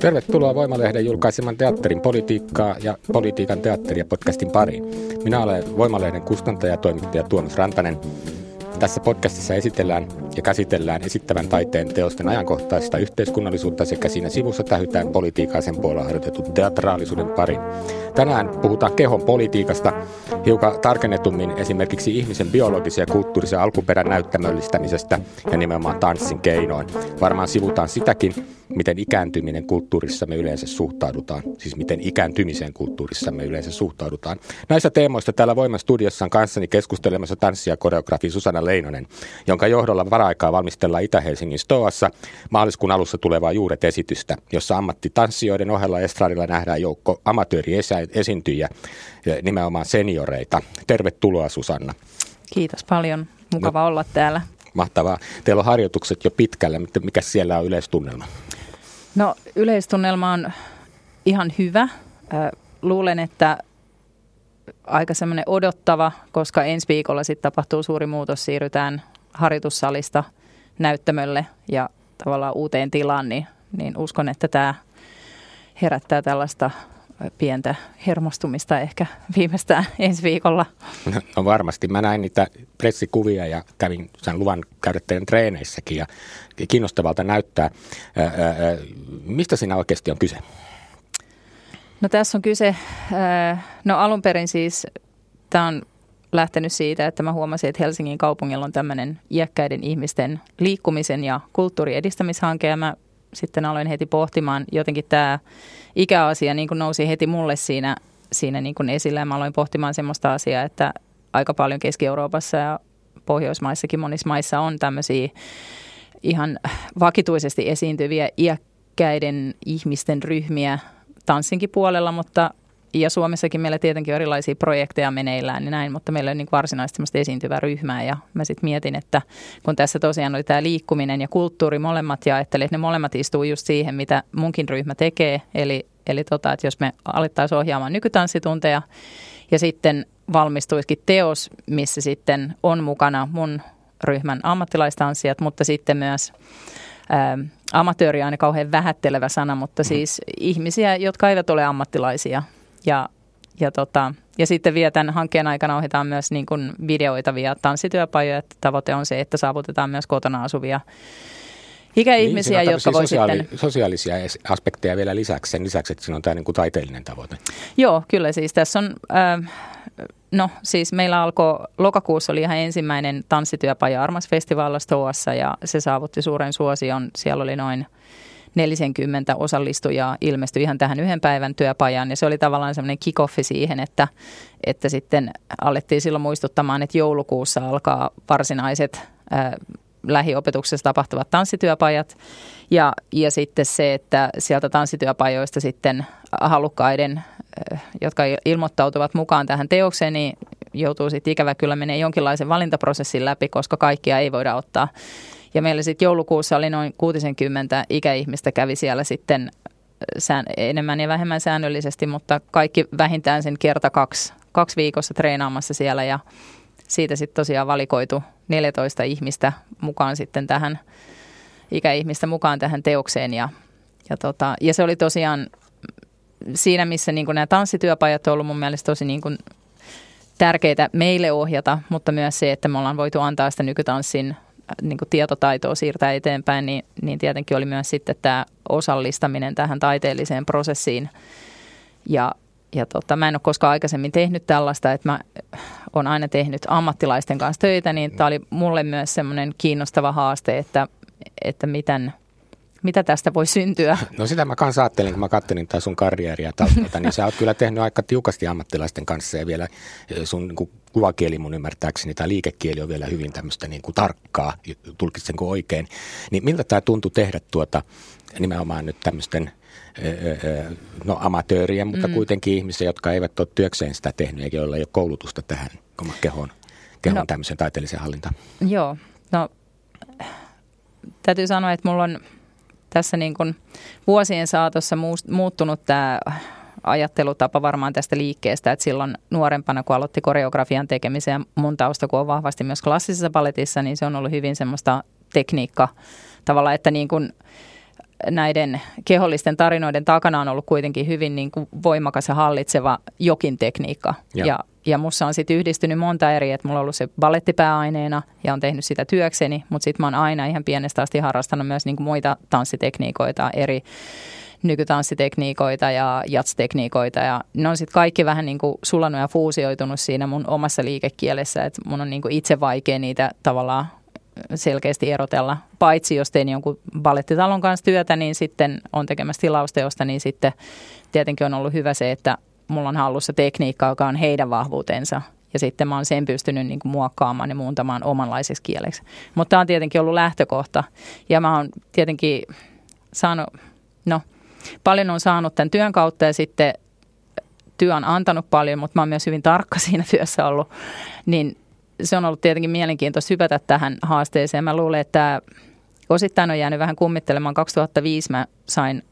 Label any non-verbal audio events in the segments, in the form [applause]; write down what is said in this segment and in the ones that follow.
Tervetuloa Voimalehden julkaiseman teatterin politiikkaa ja politiikan teatteria podcastin pariin. Minä olen Voimalehden kustantaja ja toimittaja Tuomas Rantanen. Tässä podcastissa esitellään ja käsitellään esittävän taiteen teosten ajankohtaista yhteiskunnallisuutta sekä siinä sivussa tähytään politiikaa sen puolella harjoitetun teatraalisuuden pariin. Tänään puhutaan kehon politiikasta, hiukan tarkennetummin esimerkiksi ihmisen biologisen ja kulttuurisen alkuperän näyttämöllistämisestä ja nimenomaan tanssin keinoin. Varmaan sivutaan sitäkin, miten ikääntyminen kulttuurissa me yleensä suhtaudutaan, siis miten ikääntymiseen kulttuurissa me yleensä suhtaudutaan. Näistä teemoista täällä Voiman studiossa on kanssani keskustelemassa tanssia koreografi Susanna Leinonen, jonka johdolla varaikaa valmistellaan Itä-Helsingin Stoassa maaliskuun alussa tulevaa Juuret-esitystä, jossa ammattitanssijoiden ohella estradilla nähdään joukko amatööriesiintyjiä, nimenomaan senioreita. Tervetuloa Susanna. Kiitos paljon. Mukava no, olla täällä. Mahtavaa. Teillä on harjoitukset jo pitkällä. Mikä siellä on yleistunnelma? No yleistunnelma on ihan hyvä. Luulen, että aika semmoinen odottava, koska ensi viikolla sitten tapahtuu suuri muutos. Siirrytään harjoitussalista näyttämölle ja tavallaan uuteen tilaan, niin, niin uskon, että tämä herättää tällaista pientä hermostumista ehkä viimeistään [laughs] ensi viikolla. No, no varmasti. Mä näin niitä pressikuvia ja kävin sen luvan käydä teidän treeneissäkin ja kiinnostavalta näyttää. Ää, ää, mistä siinä oikeasti on kyse? No tässä on kyse, no alun perin siis tämä on lähtenyt siitä, että mä huomasin, että Helsingin kaupungilla on tämmöinen iäkkäiden ihmisten liikkumisen ja kulttuuriedistämishanke ja mä sitten aloin heti pohtimaan jotenkin tämä ikäasia niin kuin nousi heti mulle siinä, siinä niin kuin esille. Mä aloin pohtimaan semmoista asiaa, että aika paljon Keski-Euroopassa ja Pohjoismaissakin monissa maissa on tämmöisiä ihan vakituisesti esiintyviä iäkkäiden ihmisten ryhmiä tanssinkin puolella, mutta ja Suomessakin meillä tietenkin on erilaisia projekteja meneillään niin näin, mutta meillä on niin varsinaisesti esiintyvää ryhmää. Ja mä sitten mietin, että kun tässä tosiaan oli tämä liikkuminen ja kulttuuri molemmat ja ajattelin, että ne molemmat istuu just siihen, mitä munkin ryhmä tekee, eli, eli tota, että jos me alettaisiin ohjaamaan nykytanssitunteja ja sitten valmistuisikin teos, missä sitten on mukana mun ryhmän ammattilaistanssijat, mutta sitten myös ää, amatööri on aina kauhean vähättelevä sana, mutta mm. siis ihmisiä, jotka eivät ole ammattilaisia, ja, ja, tota, ja sitten vielä tämän hankkeen aikana ohjataan myös niin kuin videoitavia tanssityöpajoja. Tavoite on se, että saavutetaan myös kotona asuvia ikäihmisiä, niin, jotka voi sosiaali- sitten... Sosiaalisia aspekteja vielä lisäksi, sen lisäksi, että siinä on tämä niin kuin taiteellinen tavoite. Joo, kyllä siis tässä on... Äh, No siis meillä alkoi, lokakuussa oli ihan ensimmäinen tanssityöpaja Armas Festivalilla Stoassa ja se saavutti suuren suosion. Siellä oli noin 40 osallistujaa ilmestyi ihan tähän yhden päivän työpajaan ja se oli tavallaan semmoinen kick-offi siihen, että, että sitten alettiin silloin muistuttamaan, että joulukuussa alkaa varsinaiset ää, lähiopetuksessa tapahtuvat tanssityöpajat ja, ja sitten se, että sieltä tanssityöpajoista sitten halukkaiden, jotka ilmoittautuvat mukaan tähän teokseen, niin joutuu sitten ikävä kyllä menee jonkinlaisen valintaprosessin läpi, koska kaikkia ei voida ottaa ja meillä sitten joulukuussa oli noin 60 ikäihmistä kävi siellä sitten sään, enemmän ja vähemmän säännöllisesti, mutta kaikki vähintään sen kerta kaksi, kaksi viikossa treenaamassa siellä ja siitä sitten tosiaan valikoitu 14 ihmistä mukaan sitten tähän, ikäihmistä mukaan tähän teokseen ja, ja, tota, ja se oli tosiaan siinä, missä niin nämä tanssityöpajat on ollut mun mielestä tosi niin tärkeitä meille ohjata, mutta myös se, että me ollaan voitu antaa sitä nykytanssin niin kuin tietotaitoa siirtää eteenpäin, niin, niin tietenkin oli myös sitten tämä osallistaminen tähän taiteelliseen prosessiin. Ja, ja tota, mä en ole koskaan aikaisemmin tehnyt tällaista, että mä olen aina tehnyt ammattilaisten kanssa töitä, niin tämä oli mulle myös semmoinen kiinnostava haaste, että, että miten mitä tästä voi syntyä? [laughs] No sitä mä kanssa ajattelin, kun mä kattelin tätä sun karjääriä taustalta, niin sä oot kyllä tehnyt aika tiukasti ammattilaisten kanssa ja vielä sun niin kuin kuvakieli mun ymmärtääkseni tai liikekieli on vielä hyvin tämmöistä niin kuin tarkkaa, tulkitsenko oikein. Niin miltä tämä tuntui tehdä tuota nimenomaan nyt tämmöisten no amatöörien, mutta mm. kuitenkin ihmisiä, jotka eivät ole työkseen sitä tehnyt eikä joilla ei ole koulutusta tähän kehon, kehon no, tämmöiseen taiteelliseen hallintaan. Joo, no täytyy sanoa, että mulla on tässä niin kuin vuosien saatossa muuttunut tämä ajattelutapa varmaan tästä liikkeestä, että silloin nuorempana, kun aloitti koreografian tekemisen, mun tausta, kun on vahvasti myös klassisessa paletissa, niin se on ollut hyvin semmoista tekniikka tavalla, että niin kuin näiden kehollisten tarinoiden takana on ollut kuitenkin hyvin niin kuin voimakas ja hallitseva jokin tekniikka. Ja, ja, ja mussa on sitten yhdistynyt monta eri, että mulla on ollut se ballettipääaineena ja on tehnyt sitä työkseni, mutta sitten mä oon aina ihan pienestä asti harrastanut myös niin kuin muita tanssitekniikoita, eri nykytanssitekniikoita ja jatstekniikoita ja ne on sitten kaikki vähän niin kuin sulanut ja fuusioitunut siinä mun omassa liikekielessä, että mun on niin kuin itse vaikea niitä tavallaan selkeästi erotella. Paitsi jos tein jonkun ballettitalon kanssa työtä, niin sitten on tekemässä tilausteosta, niin sitten tietenkin on ollut hyvä se, että mulla on hallussa tekniikka, joka on heidän vahvuutensa. Ja sitten mä oon sen pystynyt niin kuin muokkaamaan ja muuntamaan omanlaiseksi kieleksi. Mutta tämä on tietenkin ollut lähtökohta. Ja mä oon tietenkin saanut, no paljon on saanut tämän työn kautta ja sitten työ on antanut paljon, mutta mä oon myös hyvin tarkka [laughs] siinä työssä ollut. Niin se on ollut tietenkin mielenkiintoista hypätä tähän haasteeseen. Mä luulen, että osittain on jäänyt vähän kummittelemaan. 2005 mä sain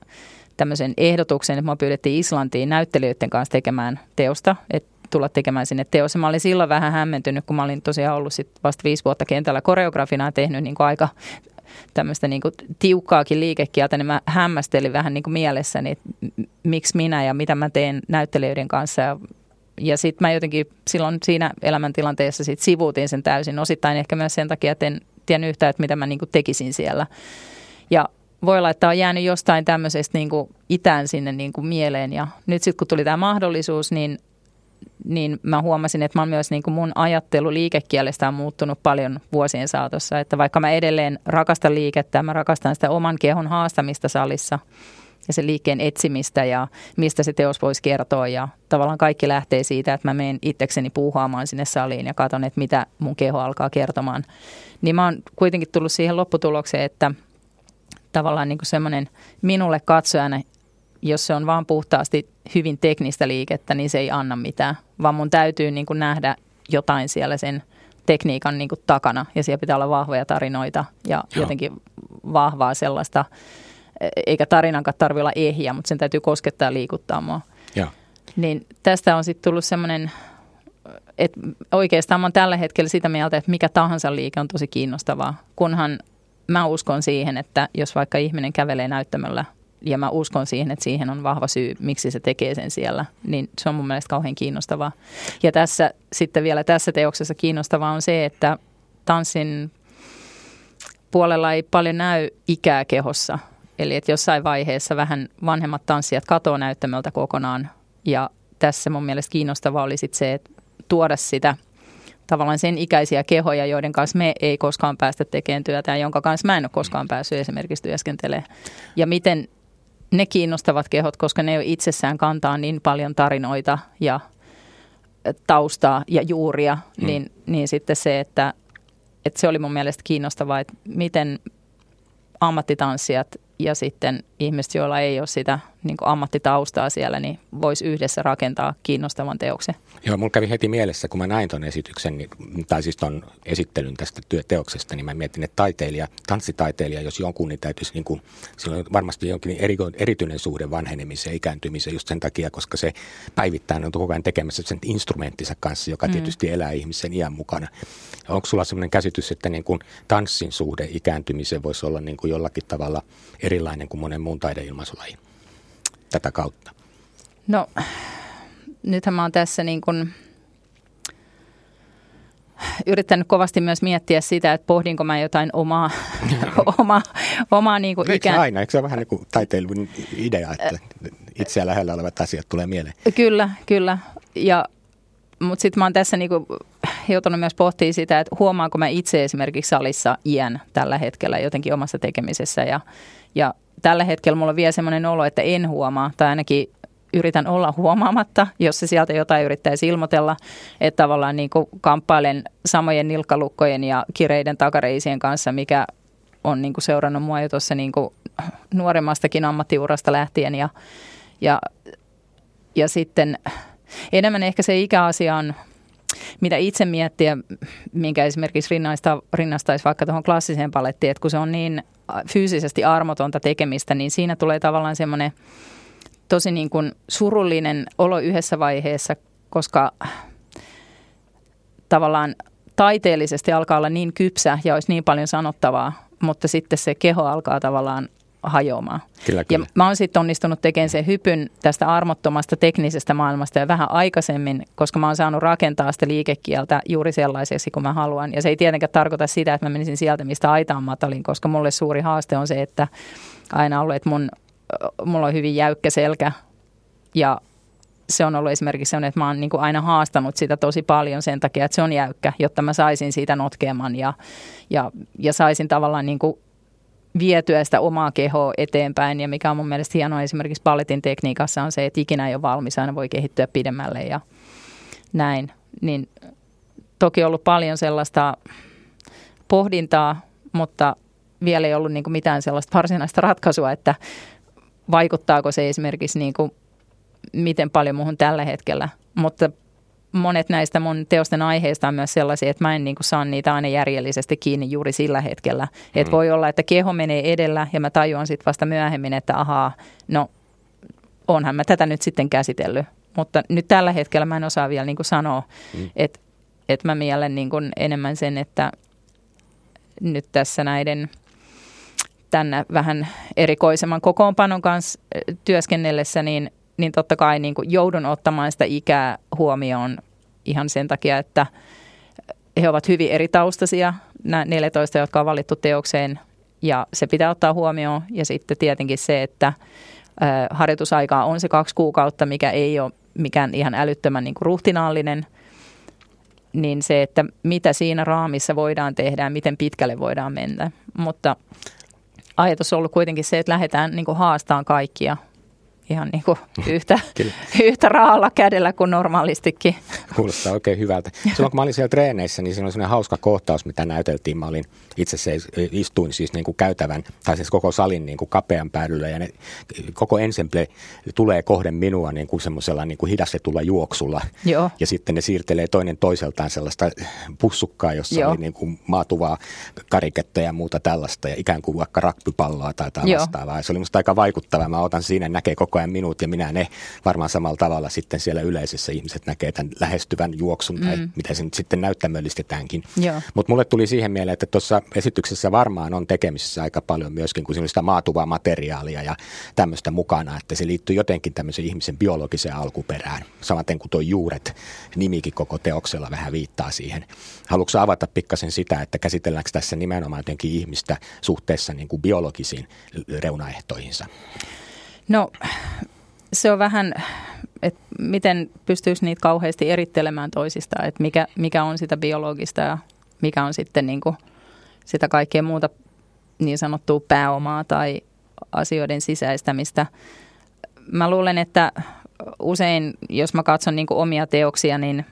tämmöisen ehdotuksen, että mä pyydettiin Islantiin näyttelijöiden kanssa tekemään teosta, että tulla tekemään sinne teos. mä olin silloin vähän hämmentynyt, kun mä olin tosiaan ollut sit vasta viisi vuotta kentällä koreografina ja tehnyt niin kuin aika tämmöistä niin kuin tiukkaakin liikekieltä, niin mä hämmästelin vähän niin kuin mielessäni, että miksi minä ja mitä mä teen näyttelijöiden kanssa. Ja ja sitten mä jotenkin silloin siinä elämäntilanteessa sit sivuutin sen täysin. Osittain ehkä myös sen takia, että en tiennyt yhtään, että mitä mä niinku tekisin siellä. Ja voi olla, että on jäänyt jostain tämmöisestä niinku itään sinne niinku mieleen. Ja nyt sitten kun tuli tämä mahdollisuus, niin, niin mä huomasin, että mä oon myös niinku mun ajattelu liikekielestä on muuttunut paljon vuosien saatossa. Että vaikka mä edelleen rakastan liikettä, mä rakastan sitä oman kehon haastamista salissa – ja sen liikkeen etsimistä ja mistä se teos voisi kertoa. Ja tavallaan kaikki lähtee siitä, että mä menen itsekseni puuhaamaan sinne saliin ja katson, että mitä mun keho alkaa kertomaan. Niin mä oon kuitenkin tullut siihen lopputulokseen, että tavallaan niin kuin semmoinen minulle katsojana, jos se on vaan puhtaasti hyvin teknistä liikettä, niin se ei anna mitään, vaan mun täytyy niin kuin nähdä jotain siellä sen tekniikan niin kuin takana ja siellä pitää olla vahvoja tarinoita ja Joo. jotenkin vahvaa sellaista eikä tarinankaan tarvitse olla ehjä, mutta sen täytyy koskettaa ja liikuttaa mua. Ja. Niin tästä on sitten tullut semmoinen, että oikeastaan mä oon tällä hetkellä sitä mieltä, että mikä tahansa liike on tosi kiinnostavaa, kunhan mä uskon siihen, että jos vaikka ihminen kävelee näyttämöllä ja mä uskon siihen, että siihen on vahva syy, miksi se tekee sen siellä, niin se on mun mielestä kauhean kiinnostavaa. Ja tässä sitten vielä tässä teoksessa kiinnostavaa on se, että tanssin puolella ei paljon näy ikää kehossa, Eli että jossain vaiheessa vähän vanhemmat tanssijat katoaa näyttämöltä kokonaan. Ja tässä mun mielestä kiinnostavaa oli sit se, että tuoda sitä tavallaan sen ikäisiä kehoja, joiden kanssa me ei koskaan päästä tekemään työtä ja jonka kanssa mä en ole koskaan päässyt esimerkiksi työskentelemään. Ja miten ne kiinnostavat kehot, koska ne jo itsessään kantaa niin paljon tarinoita ja taustaa ja juuria, mm. niin, niin sitten se, että, että se oli mun mielestä kiinnostavaa, että miten ammattitanssijat ja sitten ihmiset, joilla ei ole sitä niin ammattitaustaa siellä, niin voisi yhdessä rakentaa kiinnostavan teoksen. Joo, mulla kävi heti mielessä, kun mä näin ton esityksen, niin, tai siis ton esittelyn tästä työteoksesta, niin mä mietin, että taiteilija, tanssitaiteilija, jos jonkun, niin täytyisi, niin kuin, sillä on varmasti jonkin eri, erityinen suhde vanhenemiseen ikääntymiseen just sen takia, koska se päivittäin on koko ajan tekemässä sen instrumenttinsa kanssa, joka mm. tietysti elää ihmisen iän mukana. Onko sulla sellainen käsitys, että niin kuin tanssin suhde ikääntymiseen voisi olla niin kuin jollakin tavalla erilainen kuin monen muun taideilmaisulajin tätä kautta? No, nythän mä oon tässä niin kuin yrittänyt kovasti myös miettiä sitä, että pohdinko mä jotain omaa, [laughs] oma, omaa niin kuin ikään... aina? Eikö se ole vähän niin kuin taiteilun idea, että itseä lähellä olevat asiat tulee mieleen? Kyllä, kyllä. Ja mutta sitten mä oon tässä niinku joutunut myös pohtimaan sitä, että huomaanko mä itse esimerkiksi salissa iän tällä hetkellä jotenkin omassa tekemisessä ja, ja tällä hetkellä mulla on vielä semmoinen olo, että en huomaa, tai ainakin yritän olla huomaamatta, jos se sieltä jotain yrittäisi ilmoitella, että tavallaan niin kuin kamppailen samojen nilkkalukkojen ja kireiden takareisien kanssa, mikä on niin kuin seurannut mua jo tuossa niin kuin nuoremmastakin ammattiurasta lähtien. Ja, ja, ja sitten enemmän ehkä se ikäasia on, mitä itse miettiä, minkä esimerkiksi rinnasta, rinnastaisi vaikka tuohon klassiseen palettiin, että kun se on niin fyysisesti armotonta tekemistä, niin siinä tulee tavallaan semmoinen tosi niin kuin surullinen olo yhdessä vaiheessa, koska tavallaan taiteellisesti alkaa olla niin kypsä ja olisi niin paljon sanottavaa, mutta sitten se keho alkaa tavallaan hajoamaan. Kyllä, kyllä. Ja mä oon sitten onnistunut tekemään sen hypyn tästä armottomasta teknisestä maailmasta ja vähän aikaisemmin, koska mä oon saanut rakentaa sitä liikekieltä juuri sellaiseksi kuin mä haluan. Ja se ei tietenkään tarkoita sitä, että mä menisin sieltä, mistä aitaan matalin, koska mulle suuri haaste on se, että aina ollut, että mun, mulla on hyvin jäykkä selkä ja se on ollut esimerkiksi sellainen, että mä oon niin kuin aina haastanut sitä tosi paljon sen takia, että se on jäykkä, jotta mä saisin siitä notkeaman ja, ja, ja saisin tavallaan niin kuin vietyä sitä omaa kehoa eteenpäin. Ja mikä on mun mielestä hienoa esimerkiksi balletin tekniikassa on se, että ikinä ei ole valmis, aina voi kehittyä pidemmälle ja näin. Niin toki ollut paljon sellaista pohdintaa, mutta vielä ei ollut niin kuin mitään sellaista varsinaista ratkaisua, että vaikuttaako se esimerkiksi niin kuin miten paljon muuhun tällä hetkellä. Mutta monet näistä mun teosten aiheista on myös sellaisia, että mä en niin kuin saa niitä aina järjellisesti kiinni juuri sillä hetkellä. Mm. Että voi olla, että keho menee edellä ja mä tajuan sitten vasta myöhemmin, että ahaa, no onhan mä tätä nyt sitten käsitellyt. Mutta nyt tällä hetkellä mä en osaa vielä niin kuin sanoa, mm. että, että mä mielen niin kuin enemmän sen, että nyt tässä näiden tänne vähän erikoisemman kokoonpanon kanssa työskennellessä, niin niin totta kai niin kuin joudun ottamaan sitä ikää huomioon ihan sen takia, että he ovat hyvin eri taustaisia, nämä 14, jotka on valittu teokseen, ja se pitää ottaa huomioon. Ja sitten tietenkin se, että harjoitusaikaa on se kaksi kuukautta, mikä ei ole mikään ihan älyttömän niin kuin ruhtinaallinen, niin se, että mitä siinä raamissa voidaan tehdä ja miten pitkälle voidaan mennä. Mutta ajatus on ollut kuitenkin se, että lähdetään niin haastamaan kaikkia ihan niin kuin yhtä, [laughs] yhtä raalla kädellä kuin normaalistikin. Kuulostaa oikein hyvältä. [laughs] Silloin kun mä olin siellä treeneissä, niin siinä oli sellainen hauska kohtaus, mitä näyteltiin. Mä olin itse seis, istuin siis niin kuin käytävän, tai siis koko salin niin kuin kapean päädyllä, ja ne, koko ensemble tulee kohden minua niin kuin semmoisella niin kuin hidastetulla juoksulla. Joo. Ja sitten ne siirtelee toinen toiseltaan sellaista pussukkaa, jossa Joo. oli niin kuin maatuvaa kariketta ja muuta tällaista, ja ikään kuin vaikka rakpypalloa tai vastaavaa. Se oli musta aika vaikuttava. Mä otan siinä näkee koko ajan minut ja minä ne varmaan samalla tavalla sitten siellä yleisössä ihmiset näkee tämän lähestyvän juoksun tai mm. mitä se nyt sitten näyttämöllistetäänkin. Mutta mulle tuli siihen mieleen, että tuossa esityksessä varmaan on tekemisissä aika paljon myöskin, kun siinä on sitä maatuvaa materiaalia ja tämmöistä mukana, että se liittyy jotenkin tämmöisen ihmisen biologiseen alkuperään. Samaten kuin tuo juuret nimikin koko teoksella vähän viittaa siihen. Haluatko avata pikkasen sitä, että käsitelläänkö tässä nimenomaan jotenkin ihmistä suhteessa niin kuin biologisiin reunaehtoihinsa? No se on vähän, että miten pystyisi niitä kauheasti erittelemään toisistaan, että mikä, mikä on sitä biologista ja mikä on sitten niin kuin sitä kaikkea muuta niin sanottua pääomaa tai asioiden sisäistämistä. Mä luulen, että usein, jos mä katson niin kuin omia teoksia, niin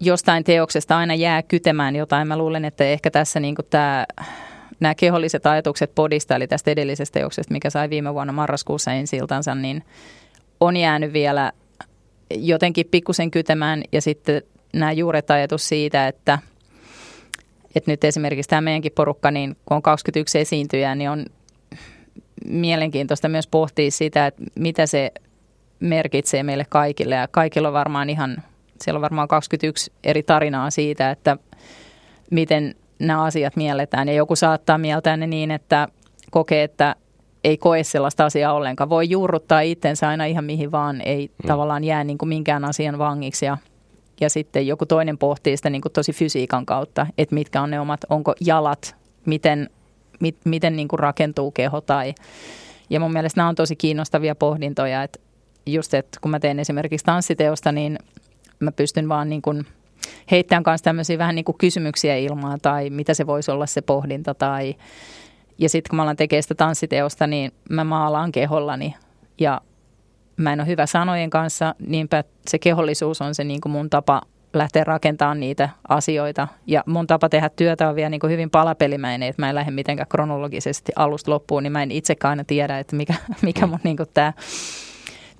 jostain teoksesta aina jää kytemään jotain. Mä luulen, että ehkä tässä niin kuin tämä nämä keholliset ajatukset podista, eli tästä edellisestä teoksesta, mikä sai viime vuonna marraskuussa ensi niin on jäänyt vielä jotenkin pikkusen kytemään. Ja sitten nämä juuret ajatus siitä, että, että nyt esimerkiksi tämä meidänkin porukka, niin kun on 21 esiintyjää, niin on mielenkiintoista myös pohtia sitä, että mitä se merkitsee meille kaikille. Ja kaikilla on varmaan ihan, siellä on varmaan 21 eri tarinaa siitä, että miten nämä asiat mielletään. Ja joku saattaa mieltää ne niin, että kokee, että ei koe sellaista asiaa ollenkaan. Voi juurruttaa itsensä aina ihan mihin vaan, ei hmm. tavallaan jää niin kuin minkään asian vangiksi. Ja, ja sitten joku toinen pohtii sitä niin kuin tosi fysiikan kautta, että mitkä on ne omat, onko jalat, miten, mit, miten niin kuin rakentuu keho. Tai, ja mun mielestä nämä on tosi kiinnostavia pohdintoja, että just, että kun mä teen esimerkiksi tanssiteosta, niin mä pystyn vaan niin kuin – heittämään kanssa tämmöisiä vähän niin kuin kysymyksiä ilmaan tai mitä se voisi olla se pohdinta tai Ja sitten kun mä alan tekemään sitä tanssiteosta, niin mä maalaan kehollani ja mä en ole hyvä sanojen kanssa, niinpä se kehollisuus on se niin kuin mun tapa lähteä rakentamaan niitä asioita. Ja mun tapa tehdä työtä on vielä niin kuin hyvin palapelimäinen, että mä en lähde mitenkään kronologisesti alusta loppuun, niin mä en itsekään aina tiedä, että mikä, [laughs] mikä mun niin kuin tämä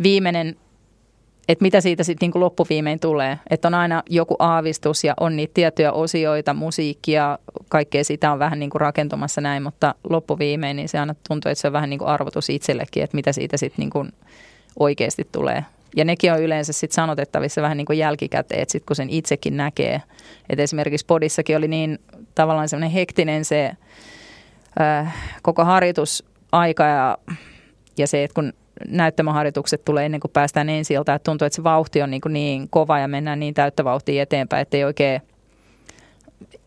viimeinen että mitä siitä sitten niin loppuviimein tulee. Että on aina joku aavistus ja on niitä tiettyjä osioita, musiikkia, kaikkea sitä on vähän niin kuin rakentumassa näin, mutta loppuviimein niin se aina tuntuu, että se on vähän niin kuin arvotus itsellekin, että mitä siitä sitten niin kuin oikeasti tulee. Ja nekin on yleensä sitten sanotettavissa vähän niin kuin jälkikäteen, että sitten kun sen itsekin näkee. Että esimerkiksi podissakin oli niin tavallaan semmoinen hektinen se äh, koko harjoitusaika ja, ja se, että kun näyttämöharjoitukset tulee ennen kuin päästään ensi että tuntuu, että se vauhti on niin, kuin niin kova ja mennään niin täyttä vauhtia eteenpäin, että ei oikein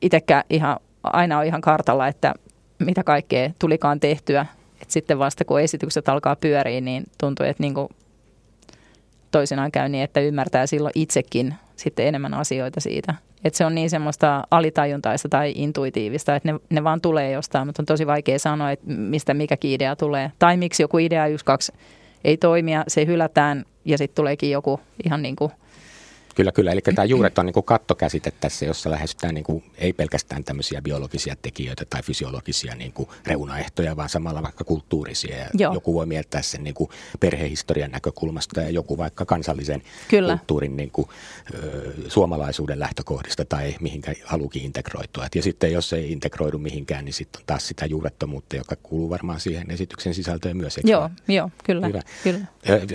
itsekään ihan, aina on ihan kartalla, että mitä kaikkea tulikaan tehtyä. Et sitten vasta kun esitykset alkaa pyöriä, niin tuntuu, että niin kuin toisinaan käy niin, että ymmärtää silloin itsekin sitten enemmän asioita siitä. Että se on niin semmoista alitajuntaista tai intuitiivista, että ne, ne vaan tulee jostain, mutta on tosi vaikea sanoa, että mistä mikäkin idea tulee. Tai miksi joku idea yksi, kaksi ei toimia, se hylätään ja sitten tuleekin joku ihan niin kuin – Kyllä, kyllä. Eli tämä juuret on niin kuin kattokäsite tässä, jossa lähestytään niin kuin, ei pelkästään tämmöisiä biologisia tekijöitä tai fysiologisia niin kuin reunaehtoja, vaan samalla vaikka kulttuurisia. Ja Joo. joku voi miettiä sen niin kuin perhehistorian näkökulmasta ja joku vaikka kansallisen kyllä. kulttuurin niin kuin, ö, suomalaisuuden lähtökohdista tai mihinkä halukin integroitua. Et ja sitten jos ei integroidu mihinkään, niin sitten on taas sitä juurettomuutta, joka kuuluu varmaan siihen esityksen sisältöön myös. Joo, jo, kyllä, Hyvä. kyllä.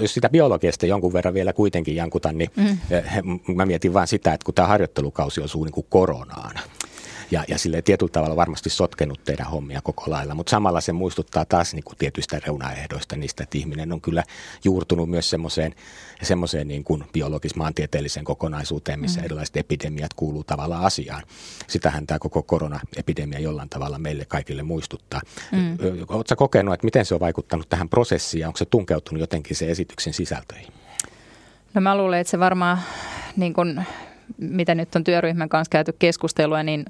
Jos sitä biologiasta jonkun verran vielä kuitenkin jankutan, niin mm mä mietin vain sitä, että kun tämä harjoittelukausi osuu niin kuin koronaan, ja, ja sille tietyllä tavalla varmasti sotkenut teidän hommia koko lailla, mutta samalla se muistuttaa taas niin kuin tietyistä reunaehdoista niistä, että ihminen on kyllä juurtunut myös semmoiseen, semmoiseen niin kuin biologis-maantieteelliseen kokonaisuuteen, missä mm. erilaiset epidemiat kuuluu tavallaan asiaan. Sitähän tämä koko koronaepidemia jollain tavalla meille kaikille muistuttaa. Mm. Oletko kokenut, että miten se on vaikuttanut tähän prosessiin ja onko se tunkeutunut jotenkin se esityksen sisältöihin? No mä luulen, että se varmaan, niin kun, mitä nyt on työryhmän kanssa käyty keskustelua, niin,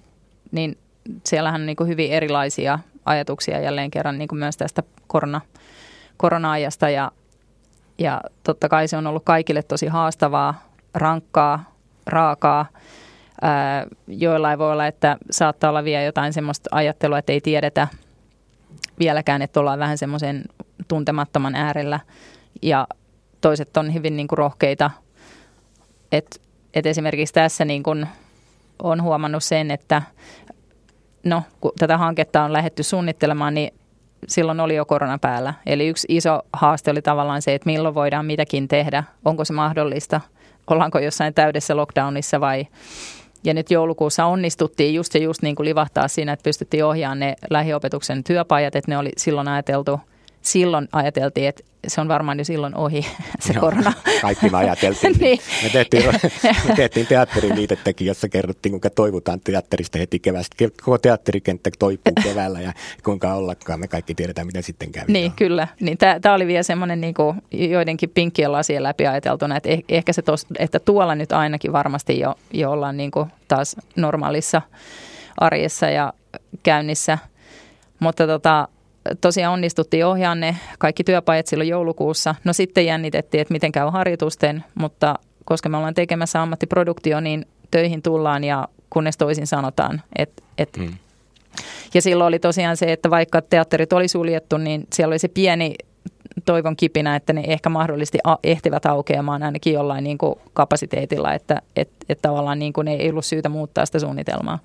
niin siellähän on niin hyvin erilaisia ajatuksia jälleen kerran niin myös tästä korona, korona-ajasta ja, ja totta kai se on ollut kaikille tosi haastavaa, rankkaa, raakaa. Ää, joillain voi olla, että saattaa olla vielä jotain semmoista ajattelua, että ei tiedetä vieläkään, että ollaan vähän semmoisen tuntemattoman äärellä. Ja toiset on hyvin niin kuin rohkeita. Et, et esimerkiksi tässä niin kuin on huomannut sen, että no, kun tätä hanketta on lähetty suunnittelemaan, niin silloin oli jo korona päällä. Eli yksi iso haaste oli tavallaan se, että milloin voidaan mitäkin tehdä, onko se mahdollista, ollaanko jossain täydessä lockdownissa vai... Ja nyt joulukuussa onnistuttiin just ja just niin kuin livahtaa siinä, että pystyttiin ohjaamaan ne lähiopetuksen työpajat, että ne oli silloin ajateltu – silloin ajateltiin, että se on varmaan jo silloin ohi [laughs] se Joo, korona. Kaikki me ajateltiin. [laughs] niin. Me tehtiin, [laughs] me tehtiin teatteriliitettäkin, jossa kerrottiin, kuinka toivotaan teatterista heti keväästä. Koko teatterikenttä toipuu keväällä ja kuinka ollakaan. Me kaikki tiedetään, mitä sitten kävi. Niin, kyllä. Niin, Tämä oli vielä semmoinen niin kuin joidenkin pinkkien lasien läpi ajateltuna, että eh, ehkä se tos, että tuolla nyt ainakin varmasti jo, jo ollaan niin kuin taas normaalissa arjessa ja käynnissä. Mutta tota, tosiaan onnistuttiin ohjaa ne kaikki työpajat silloin joulukuussa. No sitten jännitettiin, että miten käy harjoitusten, mutta koska me ollaan tekemässä ammattiproduktio, niin töihin tullaan ja kunnes toisin sanotaan. Et, et mm. Ja silloin oli tosiaan se, että vaikka teatterit oli suljettu, niin siellä oli se pieni toivon kipinä, että ne ehkä mahdollisesti ehtivät aukeamaan ainakin jollain niin kuin kapasiteetilla, että et, et tavallaan niin kuin ei ollut syytä muuttaa sitä suunnitelmaa.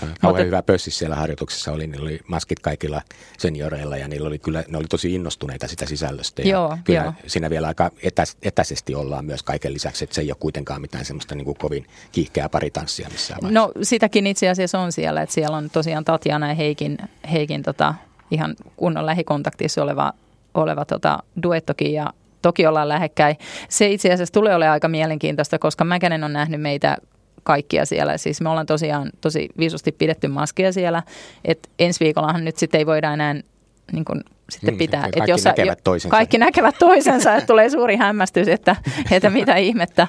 Kauhean Mutta, hyvä pössi siellä harjoituksessa oli, niillä oli maskit kaikilla senioreilla ja niillä oli kyllä, ne oli tosi innostuneita sitä sisällöstä. Ja joo, kyllä joo. siinä vielä aika etäs, etäisesti ollaan myös kaiken lisäksi, että se ei ole kuitenkaan mitään semmoista niin kuin kovin kiihkeää paritanssia missään vaiheessa. No sitäkin itse asiassa on siellä, että siellä on tosiaan Tatjana ja Heikin, Heikin tota, ihan kunnon lähikontaktissa oleva oleva tota, duettokin ja toki ollaan lähekkäin. Se itse asiassa tulee olemaan aika mielenkiintoista, koska Mäkänen on nähnyt meitä kaikkia siellä. Siis me ollaan tosiaan tosi visusti pidetty maskia siellä. Et ensi viikollahan nyt sitten ei voida enää niin kun, sitten mm, pitää. Kaikki, jos, näkevät toisensa. kaikki näkevät toisensa, että tulee suuri hämmästys, että, että mitä ihmettä.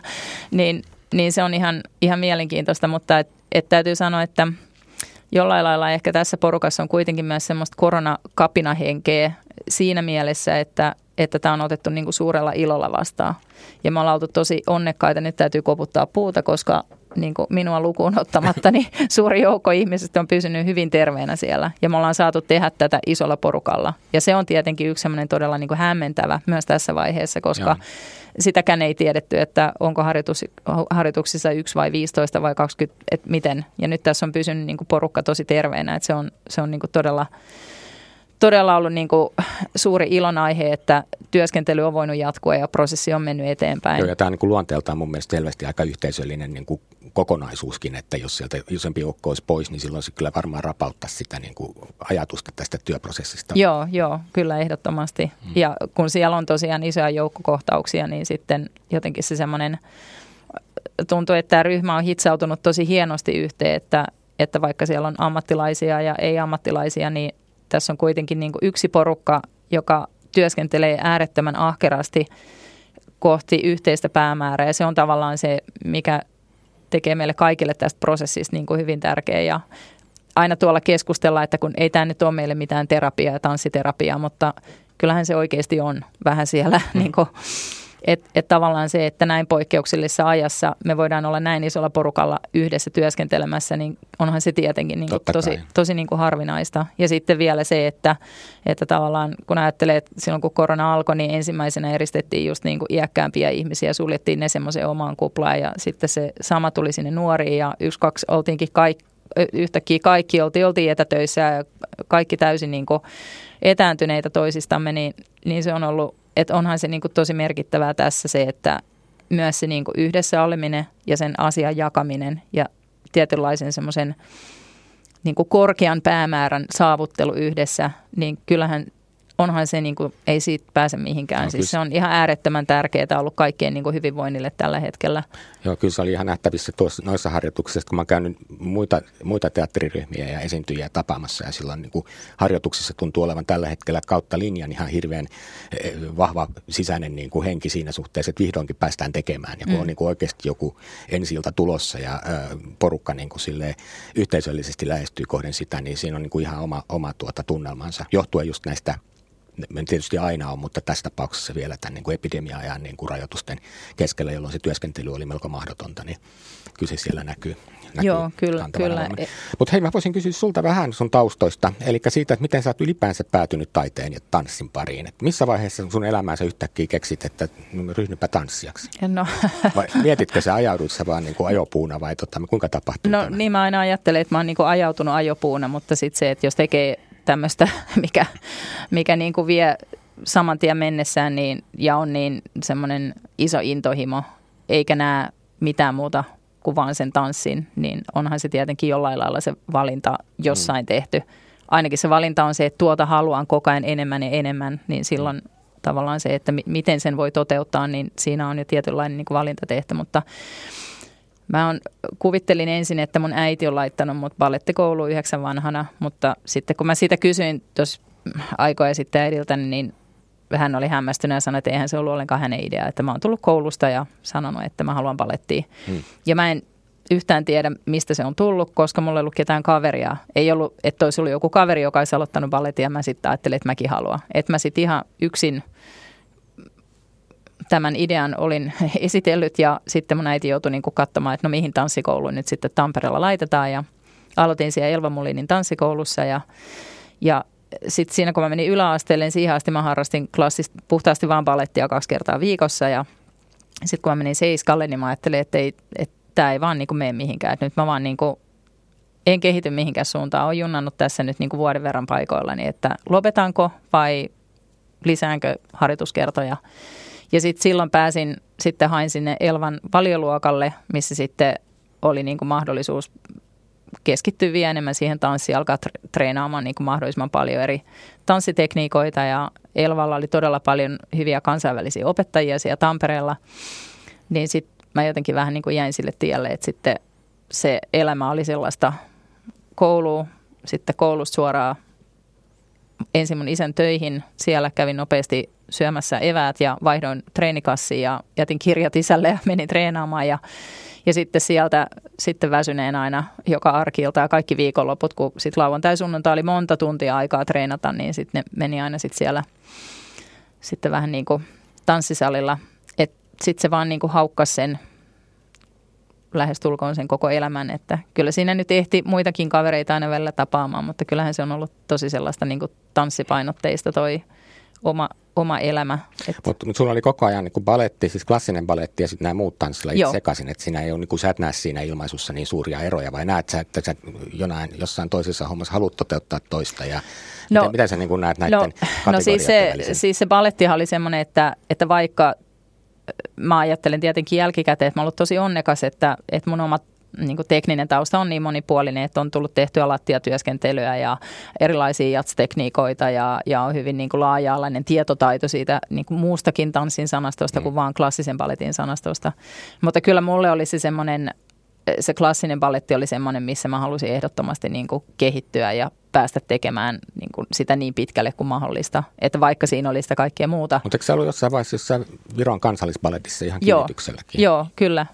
Niin, niin se on ihan, ihan mielenkiintoista, mutta et, et täytyy sanoa, että jollain lailla ehkä tässä porukassa on kuitenkin myös semmoista koronakapinahenkeä siinä mielessä, että että tämä on otettu niin kuin suurella ilolla vastaan. Ja me ollaan oltu tosi onnekkaita, nyt täytyy koputtaa puuta, koska niin kuin minua lukuun ottamatta, niin [laughs] suuri joukko ihmisistä on pysynyt hyvin terveenä siellä. Ja me ollaan saatu tehdä tätä isolla porukalla. Ja se on tietenkin yksi sellainen todella niin kuin hämmentävä myös tässä vaiheessa, koska Joo. sitäkään ei tiedetty, että onko harjoitus, harjoituksissa yksi vai 15 vai 20, että miten. Ja nyt tässä on pysynyt niin kuin porukka tosi terveenä, että se on, se on niin kuin todella todella ollut niin kuin suuri ilonaihe, että työskentely on voinut jatkua ja prosessi on mennyt eteenpäin. Joo, ja tämä on niin kuin luonteeltaan mun mielestä selvästi aika yhteisöllinen niin kuin kokonaisuuskin, että jos sieltä isompi joukko olisi pois, niin silloin se kyllä varmaan rapauttaa sitä niin kuin ajatusta tästä työprosessista. Joo, joo, kyllä ehdottomasti. Hmm. Ja kun siellä on tosiaan isoja joukkokohtauksia, niin sitten jotenkin se semmoinen tuntuu, että tämä ryhmä on hitsautunut tosi hienosti yhteen, että, että vaikka siellä on ammattilaisia ja ei-ammattilaisia, niin tässä on kuitenkin niin kuin yksi porukka, joka työskentelee äärettömän ahkerasti kohti yhteistä päämäärää. Ja se on tavallaan se, mikä tekee meille kaikille tästä prosessista niin kuin hyvin tärkeä. Ja aina tuolla keskustellaan, että kun ei tämä nyt ole meille mitään terapiaa ja tanssiterapiaa, mutta kyllähän se oikeasti on vähän siellä [laughs] niin kuin että et tavallaan se, että näin poikkeuksellisessa ajassa me voidaan olla näin isolla porukalla yhdessä työskentelemässä, niin onhan se tietenkin niin kuin tosi, tosi niin kuin harvinaista. Ja sitten vielä se, että, että tavallaan kun ajattelee, että silloin kun korona alkoi, niin ensimmäisenä eristettiin just niin kuin iäkkäämpiä ihmisiä, suljettiin ne semmoiseen omaan kuplaan ja sitten se sama tuli sinne nuoriin ja yksi, kaksi oltiinkin kaikki yhtäkkiä kaikki oltiin, oltiin etätöissä ja kaikki täysin niin kuin etääntyneitä toisistamme, niin, niin se on ollut että onhan se niin kuin tosi merkittävää tässä se, että myös se niin kuin yhdessä oleminen ja sen asian jakaminen ja tietynlaisen semmoisen niin korkean päämäärän saavuttelu yhdessä, niin kyllähän onhan se, niin kuin, ei siitä pääse mihinkään. No, siis se on ihan äärettömän tärkeää ollut kaikkien niin kuin hyvinvoinnille tällä hetkellä. Joo, kyllä se oli ihan nähtävissä tuossa, noissa harjoituksissa, kun mä oon käynyt muita, muita teatteriryhmiä ja esiintyjiä tapaamassa ja silloin niin kuin harjoituksissa tuntuu olevan tällä hetkellä kautta linjan ihan hirveän eh, vahva sisäinen niin kuin henki siinä suhteessa, että vihdoinkin päästään tekemään. Ja kun mm. on niin kuin oikeasti joku ensilta tulossa ja ö, porukka niin kuin yhteisöllisesti lähestyy kohden sitä, niin siinä on niin kuin ihan oma, oma tuota tunnelmansa, johtuen just näistä tietysti aina on, mutta tässä tapauksessa vielä tämän niin kuin epidemia-ajan niin kuin rajoitusten keskellä, jolloin se työskentely oli melko mahdotonta, niin kyllä se siellä näkyy. näkyy Joo, kyllä. kyllä. Mutta hei, mä voisin kysyä sulta vähän sun taustoista, eli siitä, että miten sä oot ylipäänsä päätynyt taiteen ja tanssin pariin. Et missä vaiheessa sun elämäänsä yhtäkkiä keksit, että ryhdypä tanssijaksi? No. Vai mietitkö sä ajaudut sä vaan niin kuin ajopuuna vai tota, kuinka tapahtuu No tämä? niin mä aina ajattelen, että mä oon niin kuin ajautunut ajopuuna, mutta sitten se, että jos tekee tämmöistä, [laughs] mikä, mikä niin kuin vie saman tien mennessään niin, ja on niin semmoinen iso intohimo, eikä näe mitään muuta kuin vaan sen tanssin, niin onhan se tietenkin jollain lailla se valinta jossain mm. tehty. Ainakin se valinta on se, että tuota haluan koko ajan enemmän ja enemmän, niin silloin mm. tavallaan se, että miten sen voi toteuttaa, niin siinä on jo tietynlainen niin kuin valinta tehty, mutta Mä on, kuvittelin ensin, että mun äiti on laittanut mut ballettikouluun yhdeksän vanhana, mutta sitten kun mä siitä kysyin tuossa aikoja sitten äidiltä, niin hän oli hämmästynyt ja sanoi, että eihän se ollut ollenkaan hänen idea, että mä oon tullut koulusta ja sanonut, että mä haluan balettiin. Hmm. Ja mä en yhtään tiedä, mistä se on tullut, koska mulla ei ollut ketään kaveria. Ei ollut, että olisi ollut joku kaveri, joka olisi aloittanut balletin ja mä sitten ajattelin, että mäkin haluan. Että mä sitten ihan yksin – tämän idean olin [laughs] esitellyt ja sitten mun äiti joutui niin kuin katsomaan, että no mihin tanssikouluun nyt sitten Tampereella laitetaan ja aloitin siellä Elva Mulinin tanssikoulussa ja, ja sitten siinä kun mä menin yläasteelle, niin siihen asti mä harrastin klassista, puhtaasti vaan palettia kaksi kertaa viikossa ja sitten kun mä menin seiskalle, niin mä ajattelin, että, ei, että tämä ei vaan niin kuin mene mihinkään. Että nyt mä vaan niin kuin en kehity mihinkään suuntaan. Olen junnannut tässä nyt niin kuin vuoden verran paikoilla, niin että lopetanko vai lisäänkö harjoituskertoja. Ja sitten silloin pääsin, sitten hain sinne Elvan valioluokalle, missä sitten oli niin kuin mahdollisuus keskittyä vielä enemmän siihen tanssiin, alkaa treenaamaan niin kuin mahdollisimman paljon eri tanssitekniikoita. Ja Elvalla oli todella paljon hyviä kansainvälisiä opettajia siellä Tampereella, niin sitten mä jotenkin vähän niin kuin jäin sille tielle, että sitten se elämä oli sellaista koulua, sitten koulusta suoraan ensin mun isän töihin, siellä kävin nopeasti syömässä eväät ja vaihdoin treenikassiin ja jätin kirjat isälle ja menin treenaamaan ja ja sitten sieltä sitten väsyneen aina joka arkilta ja kaikki viikonloput, kun sitten lauantai sunnuntai oli monta tuntia aikaa treenata, niin sitten ne meni aina sitten siellä sitten vähän niin kuin tanssisalilla. Sitten se vaan niin kuin haukkasi sen lähestulkoon sen koko elämän, että kyllä siinä nyt ehti muitakin kavereita aina välillä tapaamaan, mutta kyllähän se on ollut tosi sellaista niin kuin tanssipainotteista toi oma, oma elämä. Mutta mut sulla oli koko ajan niin baletti, siis klassinen baletti ja sitten nämä muut tanssilajit sekaisin, että siinä ei ole, niin kuin, sä et näe siinä ilmaisussa niin suuria eroja, vai näet sä, että sä jonain, jossain toisessa hommassa haluat toteuttaa toista ja no, miten, miten sä niin kuin näet näiden no, no siis se, siis se balettihan oli semmoinen, että, että vaikka mä ajattelen tietenkin jälkikäteen, että mä ollut tosi onnekas, että, että mun omat niin kuin tekninen tausta on niin monipuolinen, että on tullut tehtyä lattiatyöskentelyä ja erilaisia jatstekniikoita ja, ja on hyvin niin kuin laaja-alainen tietotaito siitä niin kuin muustakin tanssin sanastosta mm. kuin vaan klassisen balletin sanastosta. Mutta kyllä mulle oli se semmoinen, se klassinen balletti oli semmoinen, missä mä halusin ehdottomasti niin kuin kehittyä ja päästä tekemään niin kuin sitä niin pitkälle kuin mahdollista. Että vaikka siinä oli sitä kaikkea muuta. Mutta eikö se ollut jossain vaiheessa jossain Viron kansallisballetissa ihan joo, Joo, kyllä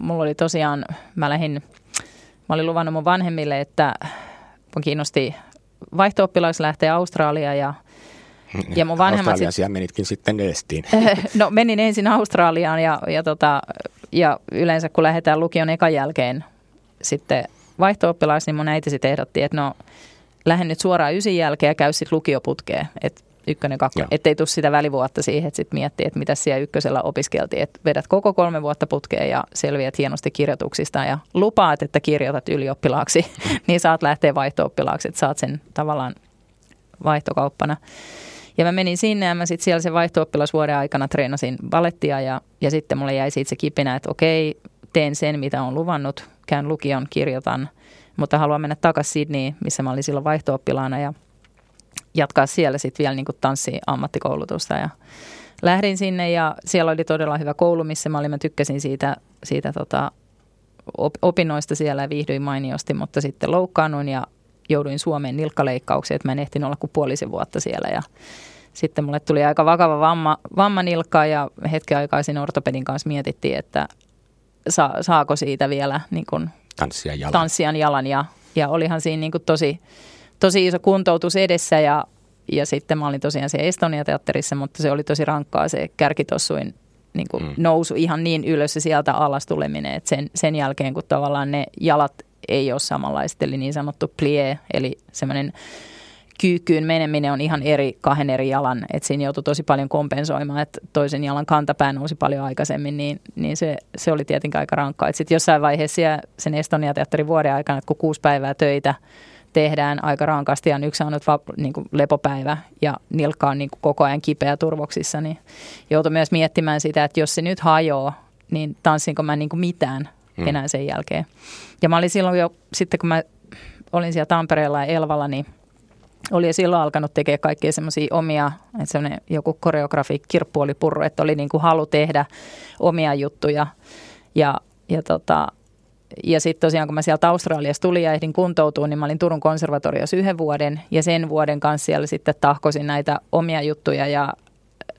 mulla oli tosiaan, mä lähdin, mä olin luvannut mun vanhemmille, että mun kiinnosti vaihto lähteä Australiaan ja ja mun vanhemmat sit, menitkin sitten Nestiin. [laughs] no menin ensin Australiaan ja, ja, tota, ja yleensä kun lähdetään lukion ekan jälkeen sitten vaihto niin mun äiti sitten ehdotti, että no lähden nyt suoraan ysin jälkeen ja käy sitten lukioputkeen. Että ykkönen, kakkonen. Ettei tule sitä välivuotta siihen, että sitten miettii, että mitä siellä ykkösellä opiskeltiin. Että vedät koko kolme vuotta putkeen ja selviät hienosti kirjoituksista ja lupaat, että kirjoitat ylioppilaaksi, [laughs] niin saat lähteä vaihto-oppilaaksi, että saat sen tavallaan vaihtokauppana. Ja mä menin sinne ja mä sitten siellä sen vaihto vuoden aikana treenasin balettia ja, ja sitten mulle jäi siitä se kipinä, että okei, teen sen mitä on luvannut, käyn lukion, kirjoitan, mutta haluan mennä takaisin Sydneyin, missä mä olin silloin vaihto ja jatkaa siellä sitten vielä niin tanssi ammattikoulutusta ja lähdin sinne ja siellä oli todella hyvä koulu, missä mä olin. Mä tykkäsin siitä, siitä tota, opinnoista siellä ja viihdyin mainiosti, mutta sitten loukkaannuin ja jouduin Suomeen nilkkaleikkaukseen, että mä en ehtinyt olla kuin puolisen vuotta siellä ja sitten mulle tuli aika vakava vamma, vamma nilkkaa ja hetken aikaa siinä ortopedin kanssa mietittiin, että sa, saako siitä vielä niin kuin tanssijan jalan. Tanssijan jalan ja, ja olihan siinä niin tosi tosi iso kuntoutus edessä ja, ja sitten mä olin tosiaan se Estonia-teatterissa, mutta se oli tosi rankkaa se kärkitossuin niin kuin mm. nousu ihan niin ylös ja sieltä alas tuleminen, että sen, sen jälkeen kun tavallaan ne jalat ei ole samanlaiset, eli niin sanottu plie, eli semmoinen kyykkyyn meneminen on ihan eri kahden eri jalan, että siinä joutui tosi paljon kompensoimaan, että toisen jalan kantapää nousi paljon aikaisemmin, niin, niin se, se oli tietenkin aika rankkaa. Sitten jossain vaiheessa sen Estonia-teatterin vuoden aikana, että kun kuusi päivää töitä – tehdään aika rankasti ja yksi on nyt va, niin kuin lepopäivä ja nilkka on niin kuin koko ajan kipeä turvoksissa, niin joutui myös miettimään sitä, että jos se nyt hajoaa, niin tanssinko mä niin kuin mitään mm. enää sen jälkeen. Ja mä olin silloin jo, sitten kun mä olin siellä Tampereella ja Elvalla, niin oli jo silloin alkanut tekemään kaikkia semmoisia omia, että semmoinen joku koreografi, kirppu oli purru, että oli niin kuin halu tehdä omia juttuja. Ja, ja tota, ja sitten tosiaan, kun mä sieltä Australiasta tulin ja ehdin kuntoutua, niin mä olin Turun konservatoriossa yhden vuoden. Ja sen vuoden kanssa siellä sitten tahkosin näitä omia juttuja ja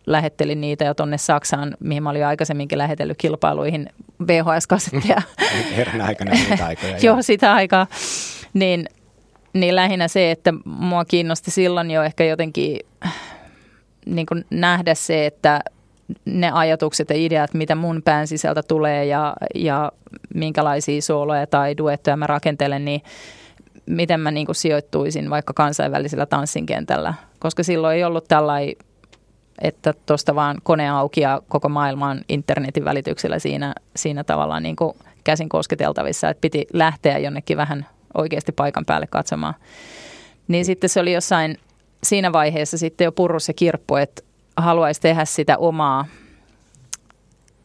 lähettelin niitä jo tuonne Saksaan, mihin mä olin jo aikaisemminkin lähetellyt kilpailuihin VHS-kasetteja. [laughs] Herran aikana niitä aikoja. [laughs] Joo, sitä aikaa. Niin, niin lähinnä se, että mua kiinnosti silloin jo ehkä jotenkin niin kuin nähdä se, että ne ajatukset ja ideat, mitä mun pään sisältä tulee ja, ja minkälaisia sooloja tai duettoja mä rakentelen, niin miten mä niin kuin sijoittuisin vaikka kansainvälisellä tanssinkentällä. Koska silloin ei ollut tällainen, että tuosta vaan kone auki ja koko maailman internetin välityksellä siinä, siinä tavallaan niin kuin käsin kosketeltavissa, että piti lähteä jonnekin vähän oikeasti paikan päälle katsomaan. Niin sitten se oli jossain siinä vaiheessa sitten jo purrus ja kirppu, että haluaisi tehdä sitä omaa,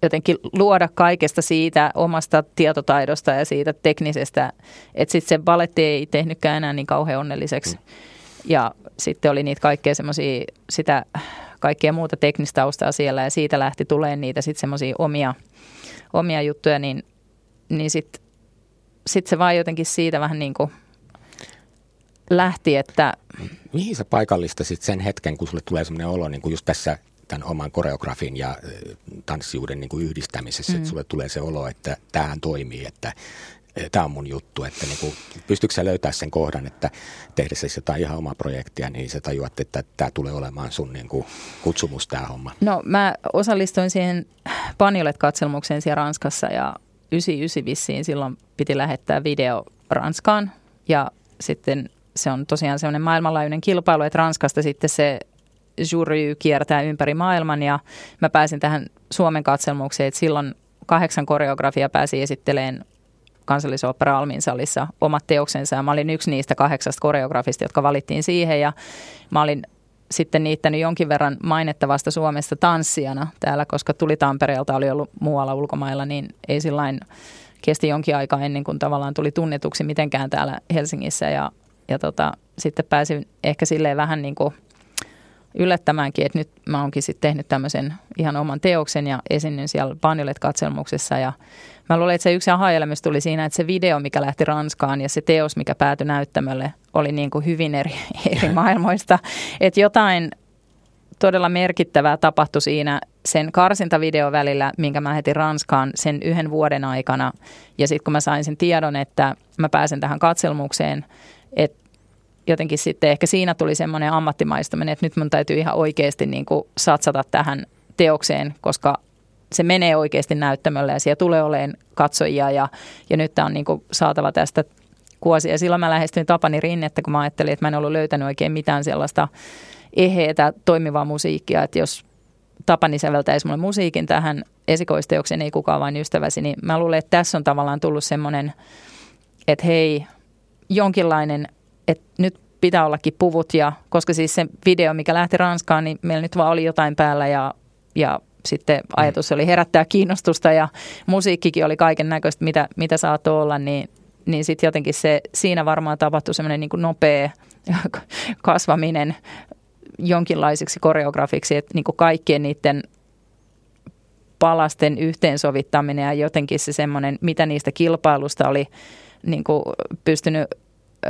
jotenkin luoda kaikesta siitä omasta tietotaidosta ja siitä teknisestä, että sitten se baletti ei tehnytkään enää niin kauhean onnelliseksi. Mm. Ja sitten oli niitä kaikkea semmoisia, sitä kaikkea muuta teknistä taustaa siellä ja siitä lähti tulemaan niitä sitten semmoisia omia, omia juttuja, niin, niin sitten sit se vaan jotenkin siitä vähän niin kuin – lähti, että... mihin sä paikallistasit sen hetken, kun sulle tulee sellainen olo, niin kuin just tässä tämän oman koreografin ja tanssijuuden niin kuin yhdistämisessä, mm. että sulle tulee se olo, että tämähän toimii, että tämä on mun juttu, että niin kuin, pystytkö sä löytää sen kohdan, että tehdessä jotain ihan omaa projektia, niin sä tajuat, että tämä tulee olemaan sun niin kuin, kutsumus tämä homma? No mä osallistuin siihen Paniolet-katselmukseen siellä Ranskassa ja 99 vissiin silloin piti lähettää video Ranskaan ja sitten se on tosiaan semmoinen maailmanlaajuinen kilpailu, että Ranskasta sitten se jury kiertää ympäri maailman ja mä pääsin tähän Suomen katselmukseen, että silloin kahdeksan koreografia pääsi esitteleen kansallisopera Almin salissa omat teoksensa. Ja mä olin yksi niistä kahdeksasta koreografista, jotka valittiin siihen ja mä olin sitten niittänyt jonkin verran mainettavasta Suomesta tanssijana täällä, koska tuli Tampereelta, oli ollut muualla ulkomailla, niin ei sillain kesti jonkin aikaa ennen kuin tavallaan tuli tunnetuksi mitenkään täällä Helsingissä. Ja, ja tota, sitten pääsin ehkä silleen vähän niin kuin yllättämäänkin, että nyt mä oonkin sitten tehnyt tämmöisen ihan oman teoksen ja esinnyn siellä Paniolet-katselmuksessa ja mä luulen, että se yksi aha tuli siinä, että se video, mikä lähti Ranskaan ja se teos, mikä päätyi näyttämölle, oli niin kuin hyvin eri, [laughs] eri maailmoista. Että jotain todella merkittävää tapahtui siinä sen karsintavideo välillä, minkä mä heti Ranskaan sen yhden vuoden aikana. Ja sitten kun mä sain sen tiedon, että mä pääsen tähän katselmukseen, että jotenkin sitten ehkä siinä tuli semmoinen ammattimaistuminen, että nyt mun täytyy ihan oikeasti niin kuin satsata tähän teokseen, koska se menee oikeasti näyttämölle ja siellä tulee olemaan katsojia ja, ja nyt tämä on niin kuin saatava tästä kuosi. Ja silloin mä lähestyin Tapani Rinnettä, kun mä ajattelin, että mä en ollut löytänyt oikein mitään sellaista eheetä toimivaa musiikkia, että jos Tapani säveltäisi mulle musiikin tähän esikoisteokseen, ei kukaan vain ystäväsi, niin mä luulen, että tässä on tavallaan tullut semmoinen, että hei, jonkinlainen että nyt pitää ollakin puvut ja koska siis se video, mikä lähti Ranskaan, niin meillä nyt vaan oli jotain päällä ja, ja sitten ajatus oli herättää kiinnostusta ja musiikkikin oli kaiken näköistä, mitä, mitä saattoi olla, niin, niin sitten jotenkin se, siinä varmaan tapahtui semmoinen niin nopea [laughs] kasvaminen jonkinlaiseksi koreografiksi, että niin kuin kaikkien niiden palasten yhteensovittaminen ja jotenkin se semmoinen, mitä niistä kilpailusta oli niin kuin pystynyt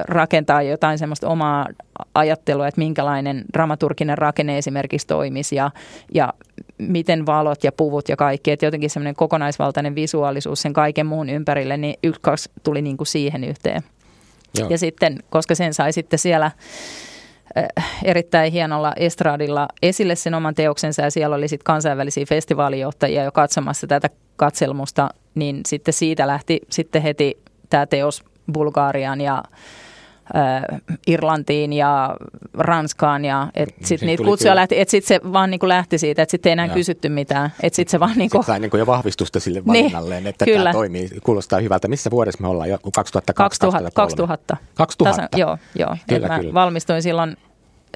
rakentaa jotain semmoista omaa ajattelua, että minkälainen dramaturginen rakenne esimerkiksi toimisi ja, ja miten valot ja puvut ja kaikki, että jotenkin semmoinen kokonaisvaltainen visuaalisuus sen kaiken muun ympärille, niin yksi tuli niin kuin siihen yhteen. Joo. Ja sitten, koska sen sai sitten siellä äh, erittäin hienolla estradilla esille sen oman teoksensa ja siellä oli sitten kansainvälisiä festivaalijohtajia jo katsomassa tätä katselmusta, niin sitten siitä lähti sitten heti tämä teos Bulgariaan ja äh, Irlantiin ja Ranskaan ja et sit, sit niitä kutsuja kyllä. lähti, että sitten se vaan niinku lähti siitä, että sitten ei enää ja. kysytty mitään. Että sitten se vaan niinku... Sitten sai niinku jo vahvistusta sille niin, valinnalleen, että kyllä. tämä toimii, kuulostaa hyvältä. Missä vuodessa me ollaan? Jo 2002, 2000, 2000. 2000? Tasa, joo, joo. Kyllä, mä kyllä. valmistuin silloin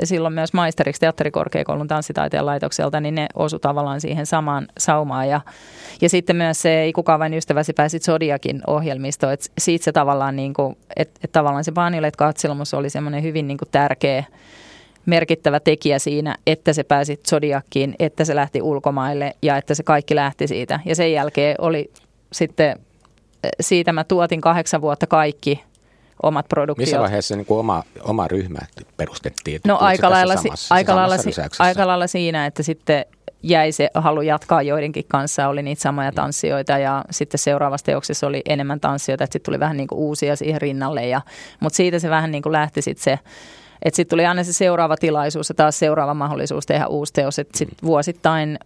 silloin myös maisteriksi teatterikorkeakoulun tanssitaiteen laitokselta, niin ne osu tavallaan siihen samaan saumaan. Ja, ja sitten myös se Ei kukaan vain ystäväsi pääsit Sodiakin ohjelmistoon, että siitä se tavallaan, niin kuin, että, että tavallaan se Vanilet katselmus oli semmoinen hyvin niin kuin tärkeä merkittävä tekijä siinä, että se pääsi Zodiakkiin, että se lähti ulkomaille ja että se kaikki lähti siitä. Ja sen jälkeen oli sitten, siitä mä tuotin kahdeksan vuotta kaikki omat produktiot. Missä vaiheessa niin kuin oma, oma ryhmä perustettiin? No aika lailla, samassa, aika, lailla, aika lailla siinä, että sitten jäi se halu jatkaa joidenkin kanssa, oli niitä samoja tanssijoita ja sitten seuraavassa teoksessa oli enemmän tanssijoita, että sitten tuli vähän niin kuin uusia siihen rinnalle. Ja, mutta siitä se vähän niin kuin lähti sitten se, että sitten tuli aina se seuraava tilaisuus ja taas seuraava mahdollisuus tehdä uusi teos, että sitten vuosittain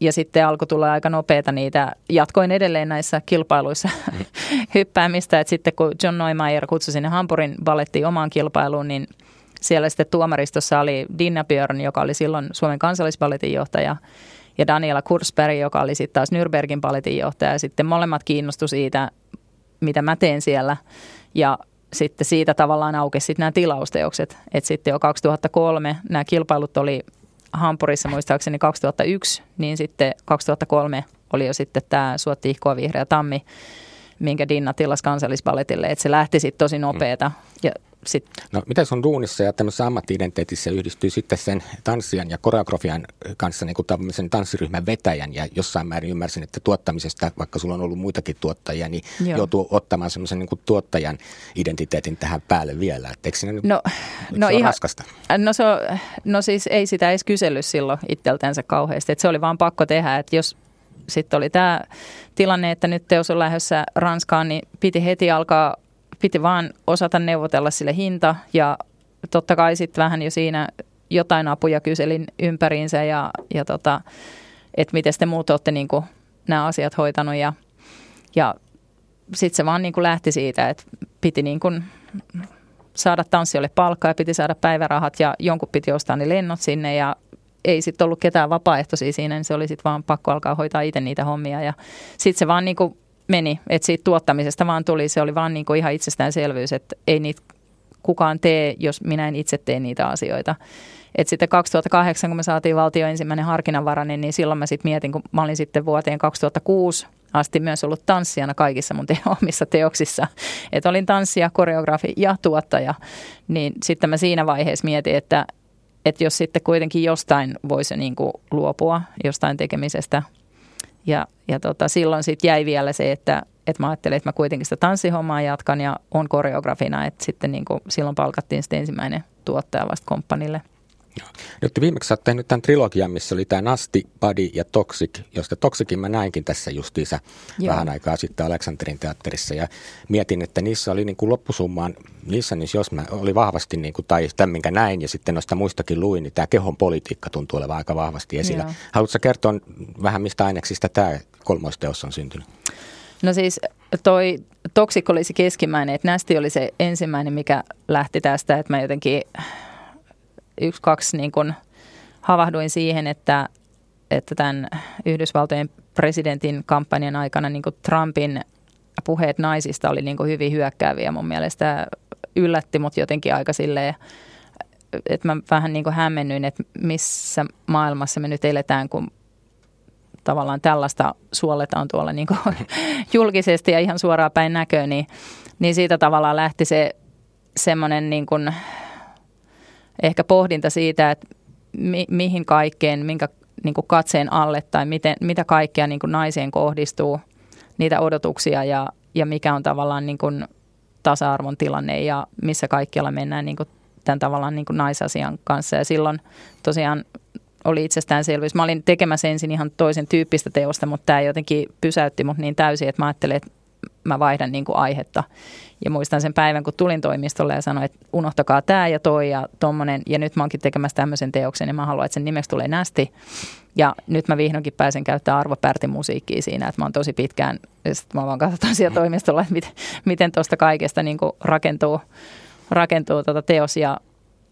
ja sitten alkoi tulla aika nopeita niitä. Jatkoin edelleen näissä kilpailuissa mm. [laughs] hyppäämistä, että sitten kun John Neumayer kutsui sinne Hampurin balettiin omaan kilpailuun, niin siellä sitten tuomaristossa oli Dinna Björn, joka oli silloin Suomen kansallisballetin johtaja, ja Daniela Kursberg, joka oli sitten taas Nürnbergin balletin johtaja. Ja sitten molemmat kiinnostu siitä, mitä mä teen siellä. Ja sitten siitä tavallaan aukesi nämä tilausteokset. Että sitten jo 2003 nämä kilpailut oli Hampurissa muistaakseni 2001, niin sitten 2003 oli jo sitten tämä Suotti ihkoa vihreä tammi, minkä Dinna tilas kansallispaletille, että se lähti sitten tosi nopeeta. Ja sit... No miten sun duunissa ja tämmöisessä ammattiidentiteetissä yhdistyy sitten sen tanssijan ja koreografian kanssa niin kuin tämmöisen tanssiryhmän vetäjän ja jossain määrin ymmärsin, että tuottamisesta, vaikka sulla on ollut muitakin tuottajia, niin Joo. joutuu ottamaan semmoisen niin tuottajan identiteetin tähän päälle vielä. Et eikö siinä no, no, se ihan, raskasta? No, se on, no siis ei sitä edes kysellyt silloin itseltänsä kauheasti, että se oli vaan pakko tehdä, että jos sitten oli tämä tilanne, että nyt teos on lähdössä Ranskaan, niin piti heti alkaa, piti vaan osata neuvotella sille hinta ja totta kai sitten vähän jo siinä jotain apuja kyselin ympäriinsä ja, ja tota, että miten te muut olette niin nämä asiat hoitanut ja, ja sitten se vaan niin lähti siitä, että piti niin kuin saada tanssijoille palkkaa ja piti saada päivärahat ja jonkun piti ostaa ne lennot sinne ja ei sitten ollut ketään vapaaehtoisia siinä, niin se oli sitten vaan pakko alkaa hoitaa itse niitä hommia. Ja sitten se vaan niin kuin meni, että siitä tuottamisesta vaan tuli, se oli vaan niin kuin ihan itsestäänselvyys, että ei niitä kukaan tee, jos minä en itse tee niitä asioita. Et sitten 2008, kun me saatiin valtio ensimmäinen harkinnanvarainen, niin silloin mä sitten mietin, kun mä olin sitten vuoteen 2006 asti myös ollut tanssijana kaikissa mun te- [laughs] omissa teoksissa. Että olin tanssija, koreografi ja tuottaja. Niin sitten mä siinä vaiheessa mietin, että, että jos sitten kuitenkin jostain voisi niin kuin luopua jostain tekemisestä. Ja, ja tota, silloin sitten jäi vielä se, että, että mä ajattelin, että mä kuitenkin sitä tanssihommaa jatkan ja on koreografina. Että sitten niin kuin, silloin palkattiin sitten ensimmäinen tuottaja vasta komppanille – nyt viimeksi olet tehnyt tämän trilogian, missä oli tämä Nasti, Body ja Toxic, josta Toxicin mä näinkin tässä justiinsa Joo. vähän aikaa sitten Aleksanterin teatterissa. Ja mietin, että niissä oli niin kuin loppusummaan, niissä niin jos mä oli vahvasti, niin kuin, tai tämän minkä näin ja sitten noista muistakin luin, niin tämä kehon politiikka tuntuu olevan aika vahvasti esillä. Joo. Haluatko kertoa vähän mistä aineksista tämä kolmoisteos on syntynyt? No siis toi Toxic oli se keskimmäinen, että Nästi oli se ensimmäinen, mikä lähti tästä, että mä jotenkin yksi, kaksi niin kuin havahduin siihen, että, että tämän Yhdysvaltojen presidentin kampanjan aikana niin Trumpin puheet naisista oli niin hyvin hyökkääviä mun mielestä. Yllätti mut jotenkin aika silleen, että mä vähän niin hämmennyin, että missä maailmassa me nyt eletään, kun tavallaan tällaista suoletaan tuolla niin [laughs] julkisesti ja ihan suoraan päin näköön, niin, niin siitä tavallaan lähti se semmoinen niin kuin ehkä pohdinta siitä, että mi, mihin kaikkeen, minkä niin kuin katseen alle tai miten, mitä kaikkea niin kuin naiseen kohdistuu, niitä odotuksia ja, ja mikä on tavallaan niin kuin tasa-arvon tilanne ja missä kaikkialla mennään niin kuin tämän tavallaan niin kuin naisasian kanssa. Ja silloin tosiaan oli itsestäänselvyys. Mä olin tekemässä ensin ihan toisen tyyppistä teosta, mutta tämä jotenkin pysäytti mut niin täysin, että mä ajattelin, että mä vaihdan niin kuin aihetta. Ja muistan sen päivän, kun tulin toimistolle ja sanoin, että unohtakaa tämä ja toi ja tommonen. Ja nyt mä oonkin tekemässä tämmöisen teoksen ja mä haluan, että sen nimeksi tulee Nästi. Ja nyt mä vihdoinkin pääsen käyttämään Arvo Pärtin musiikkia siinä, että mä oon tosi pitkään, ja mä vaan katsotaan siellä toimistolla, että miten, miten tuosta kaikesta niin kuin rakentuu, rakentuu tuota teos. Ja,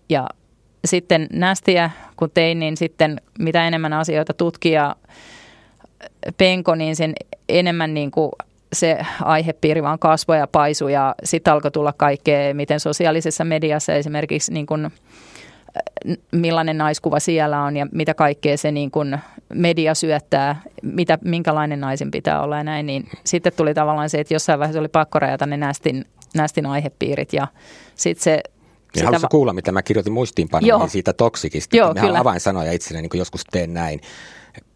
ja sitten Nästiä, kun tein, niin sitten mitä enemmän asioita tutkia penko, niin sen enemmän niin kuin se aihepiiri vaan kasvoi ja paisui ja sitten alkoi tulla kaikkea, miten sosiaalisessa mediassa esimerkiksi niin kun, millainen naiskuva siellä on ja mitä kaikkea se niin kun media syöttää, mitä, minkälainen naisen pitää olla ja näin, niin sitten tuli tavallaan se, että jossain vaiheessa oli pakko rajata ne nästin, nästin aihepiirit ja sitten se niin Haluatko kuulla, mitä mä kirjoitin muistiinpanoihin siitä toksikista? Joo, kyllä. avainsanoja itselleni, niin kun joskus teen näin.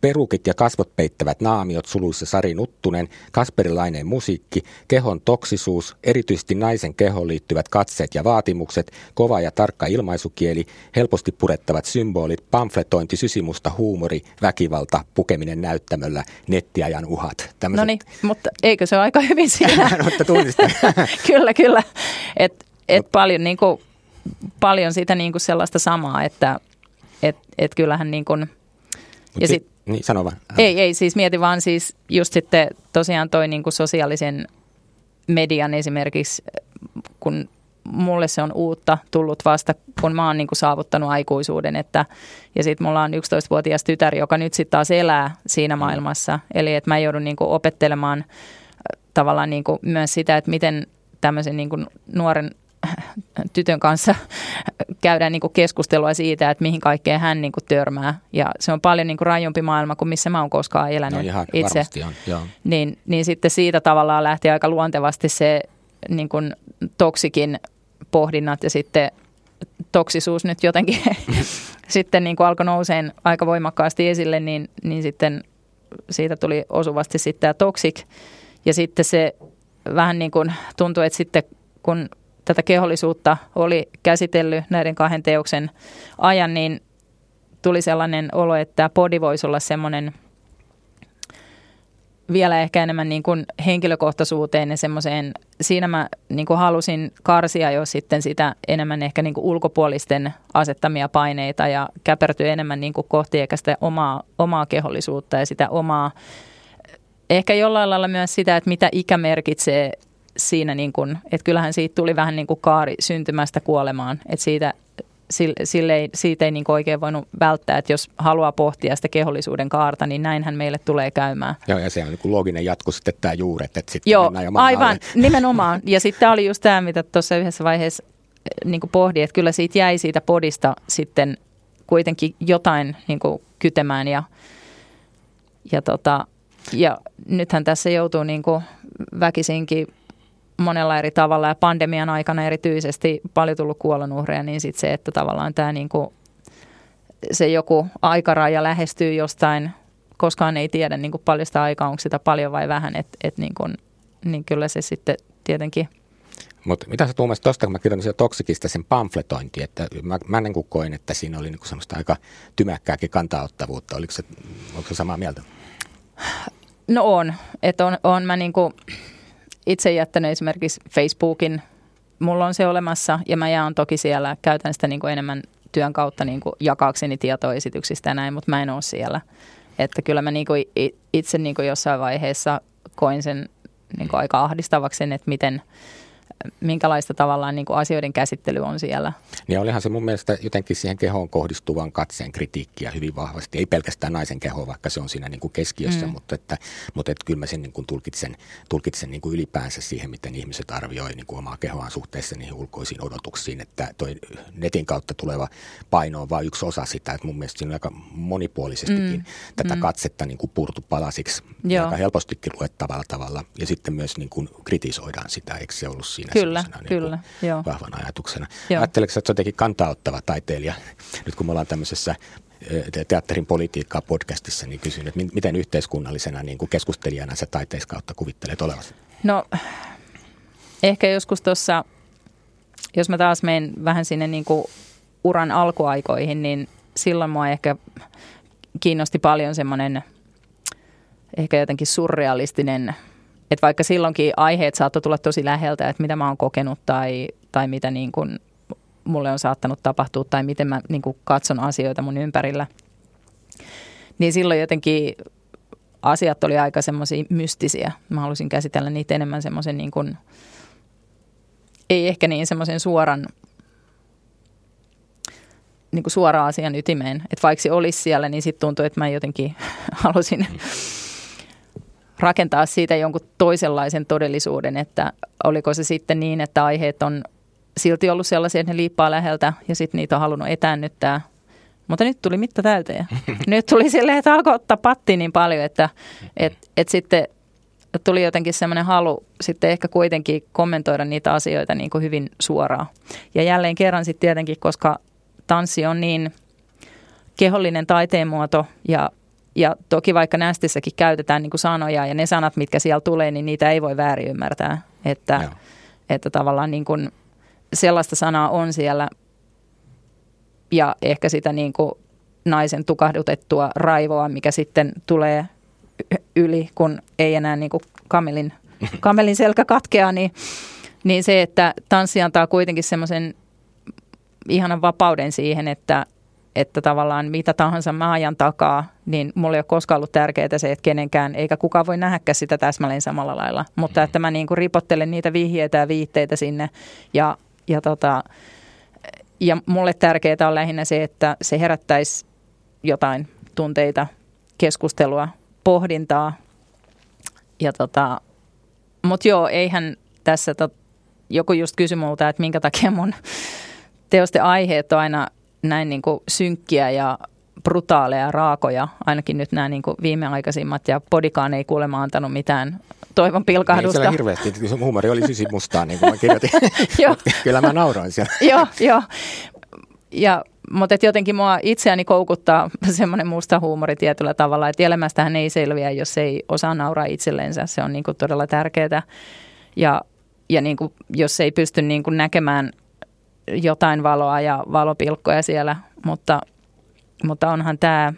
Perukit ja kasvot peittävät naamiot suluissa Sari Nuttunen, Kasperilainen musiikki, kehon toksisuus, erityisesti naisen kehoon liittyvät katseet ja vaatimukset, kova ja tarkka ilmaisukieli, helposti purettavat symbolit, pamfletointi, sysimusta huumori, väkivalta, pukeminen näyttämöllä, nettiajan uhat. No niin, mutta eikö se ole aika hyvin siinä? [laughs] mutta [laughs] kyllä, kyllä. Et, et Mut, paljon, niin kuin, paljon siitä niin kuin sellaista samaa, että et, et kyllähän niin kuin – ja sit, niin, sano vaan. Ei, ei, siis mieti vaan siis just sitten tosiaan toi niin kuin sosiaalisen median esimerkiksi, kun mulle se on uutta tullut vasta, kun mä oon niin kuin saavuttanut aikuisuuden. Että, ja sitten mulla on 11-vuotias tytär, joka nyt sitten taas elää siinä mm. maailmassa. Eli että mä joudun niin kuin opettelemaan äh, tavallaan niin kuin myös sitä, että miten tämmöisen niin kuin nuoren tytön kanssa [laughs] käydään niin kuin keskustelua siitä, että mihin kaikkeen hän niin kuin törmää. Ja se on paljon niin kuin rajumpi maailma kuin missä mä oon koskaan elänyt no ihan, itse. On, joo. Niin, niin sitten siitä tavallaan lähti aika luontevasti se niin kuin toksikin pohdinnat ja sitten toksisuus nyt jotenkin [laughs] sitten niin kuin alkoi nouseen aika voimakkaasti esille, niin, niin sitten siitä tuli osuvasti sitten tämä toksik. Ja sitten se vähän niin kuin tuntui, että sitten kun tätä kehollisuutta oli käsitellyt näiden kahden teoksen ajan, niin tuli sellainen olo, että tämä podi voisi olla semmoinen vielä ehkä enemmän niin kuin henkilökohtaisuuteen ja semmoiseen, siinä mä niin kuin halusin karsia jo sitten sitä enemmän ehkä niin kuin ulkopuolisten asettamia paineita ja käpertyä enemmän niin kuin kohti ehkä sitä omaa, omaa kehollisuutta ja sitä omaa, ehkä jollain lailla myös sitä, että mitä ikä merkitsee siinä, niin kuin, että kyllähän siitä tuli vähän niin kuin kaari syntymästä kuolemaan, että siitä sille ei, siitä ei niin oikein voinut välttää, että jos haluaa pohtia sitä kehollisuuden kaarta, niin näinhän meille tulee käymään. Joo, ja se on niin looginen jatko sitten tämä juuret, että sitten Joo, aivan, alle. nimenomaan. Ja sitten tämä oli just tämä, mitä tuossa yhdessä vaiheessa eh, niin pohdin, että kyllä siitä jäi siitä podista sitten kuitenkin jotain niin kytemään ja, ja, tota, ja nythän tässä joutuu niin väkisinkin monella eri tavalla ja pandemian aikana erityisesti paljon tullut kuolonuhreja, niin sitten se, että tavallaan tämä niin kuin, se joku aikaraja lähestyy jostain, koskaan ei tiedä niin kuin paljon sitä aikaa, onko sitä paljon vai vähän, että et niin, kuin, niin kyllä se sitten tietenkin mutta mitä sä tuumasit tuosta, kun mä kirjoitin Toksikista sen pamfletointi, että mä, mä niin koin, että siinä oli niin semmoista aika tymäkkääkin kantaottavuutta. Oliko se, oliko se samaa mieltä? No on, että on, on mä niin kuin, itse jättänyt esimerkiksi Facebookin, mulla on se olemassa ja mä jaan toki siellä, käytän sitä niin kuin enemmän työn kautta niin kuin jakaakseni tietoesityksistä ja näin, mutta mä en ole siellä. Että kyllä mä niin kuin itse niin kuin jossain vaiheessa koin sen niin kuin aika ahdistavaksi, että miten – minkälaista tavallaan niin kuin asioiden käsittely on siellä. Niin olihan se mun mielestä jotenkin siihen kehoon kohdistuvan katseen kritiikkiä hyvin vahvasti. Ei pelkästään naisen keho, vaikka se on siinä niin kuin keskiössä, mm. mutta, että, mutta että kyllä mä sen niin kuin tulkitsen, tulkitsen niin kuin ylipäänsä siihen, miten ihmiset arvioi niin kuin omaa kehoaan suhteessa niihin ulkoisiin odotuksiin. Että toi netin kautta tuleva paino on vain yksi osa sitä, että mun mielestä siinä on aika monipuolisestikin mm. tätä mm. katsetta niin kuin purtu palasiksi Joo. aika helpostikin luettavalla tavalla. Ja sitten myös niin kuin kritisoidaan sitä, eikö se ollut siinä kyllä, niin kyllä, joo. vahvana ajatuksena. Joo. Ajatteleeko, että jotenkin kantauttava taiteilija, nyt kun me ollaan tämmöisessä teatterin politiikkaa podcastissa, niin kysyn, että miten yhteiskunnallisena niin kuin keskustelijana sä taiteiskautta kuvittelet olevasi? No ehkä joskus tuossa, jos mä taas menen vähän sinne niin kuin uran alkuaikoihin, niin silloin mua ehkä kiinnosti paljon semmoinen ehkä jotenkin surrealistinen – että vaikka silloinkin aiheet saattoi tulla tosi läheltä, että mitä mä oon kokenut tai, tai mitä niin kuin mulle on saattanut tapahtua tai miten mä niin kuin katson asioita mun ympärillä, niin silloin jotenkin asiat oli aika semmoisia mystisiä. Mä halusin käsitellä niitä enemmän semmoisen niin ei ehkä niin semmoisen suoran niin kuin suoraan asian ytimeen. Että vaikka se olisi siellä, niin sitten tuntui, että mä jotenkin [laughs] halusin rakentaa siitä jonkun toisenlaisen todellisuuden, että oliko se sitten niin, että aiheet on silti ollut sellaisia, että ne liippaa läheltä ja sitten niitä on halunnut etäännyttää. Mutta nyt tuli mitta täyteen. [laughs] nyt tuli silleen, että alkoi ottaa patti niin paljon, että et, et sitten tuli jotenkin semmoinen halu sitten ehkä kuitenkin kommentoida niitä asioita niin kuin hyvin suoraan. Ja jälleen kerran sitten tietenkin, koska tanssi on niin kehollinen taiteen muoto ja ja toki vaikka nästissäkin käytetään niin kuin sanoja ja ne sanat, mitkä siellä tulee, niin niitä ei voi väärin ymmärtää. Että, että tavallaan niin kuin sellaista sanaa on siellä ja ehkä sitä niin kuin naisen tukahdutettua raivoa, mikä sitten tulee yli, kun ei enää niin kuin kamelin, [laughs] kamelin selkä katkeaa, niin, niin se, että tanssi antaa kuitenkin semmoisen ihanan vapauden siihen, että, että tavallaan mitä tahansa mä ajan takaa, niin mulla ei ole koskaan ollut tärkeää se, että kenenkään, eikä kukaan voi nähdäkään sitä täsmälleen samalla lailla. Mutta että mä niin kuin ripottelen niitä vihjeitä ja viitteitä sinne ja, ja, tota, ja mulle tärkeää on lähinnä se, että se herättäisi jotain tunteita, keskustelua, pohdintaa. Ja tota, mutta joo, eihän tässä, tot, joku just kysyi multa, että minkä takia mun teosten aiheet on aina näin niin kuin synkkiä ja brutaaleja ja raakoja, ainakin nyt nämä niin kuin viimeaikaisimmat, ja podikaan ei kuulemma antanut mitään toivon pilkahdusta. Ei siellä hirveästi, huumori oli sysimustaa, niin kuin mä [laughs] kirjoitin. Kyllä mä nauroin siellä. [laughs] joo, joo. Ja, mutta et jotenkin mua itseäni koukuttaa [laughs] semmoinen musta huumori tietyllä tavalla, että elämästähän ei selviä, jos ei osaa nauraa itsellensä. Se on niin kuin todella tärkeää. Ja, ja niin kuin, jos ei pysty niin kuin näkemään jotain valoa ja valopilkkoja siellä, mutta, mutta onhan tämä,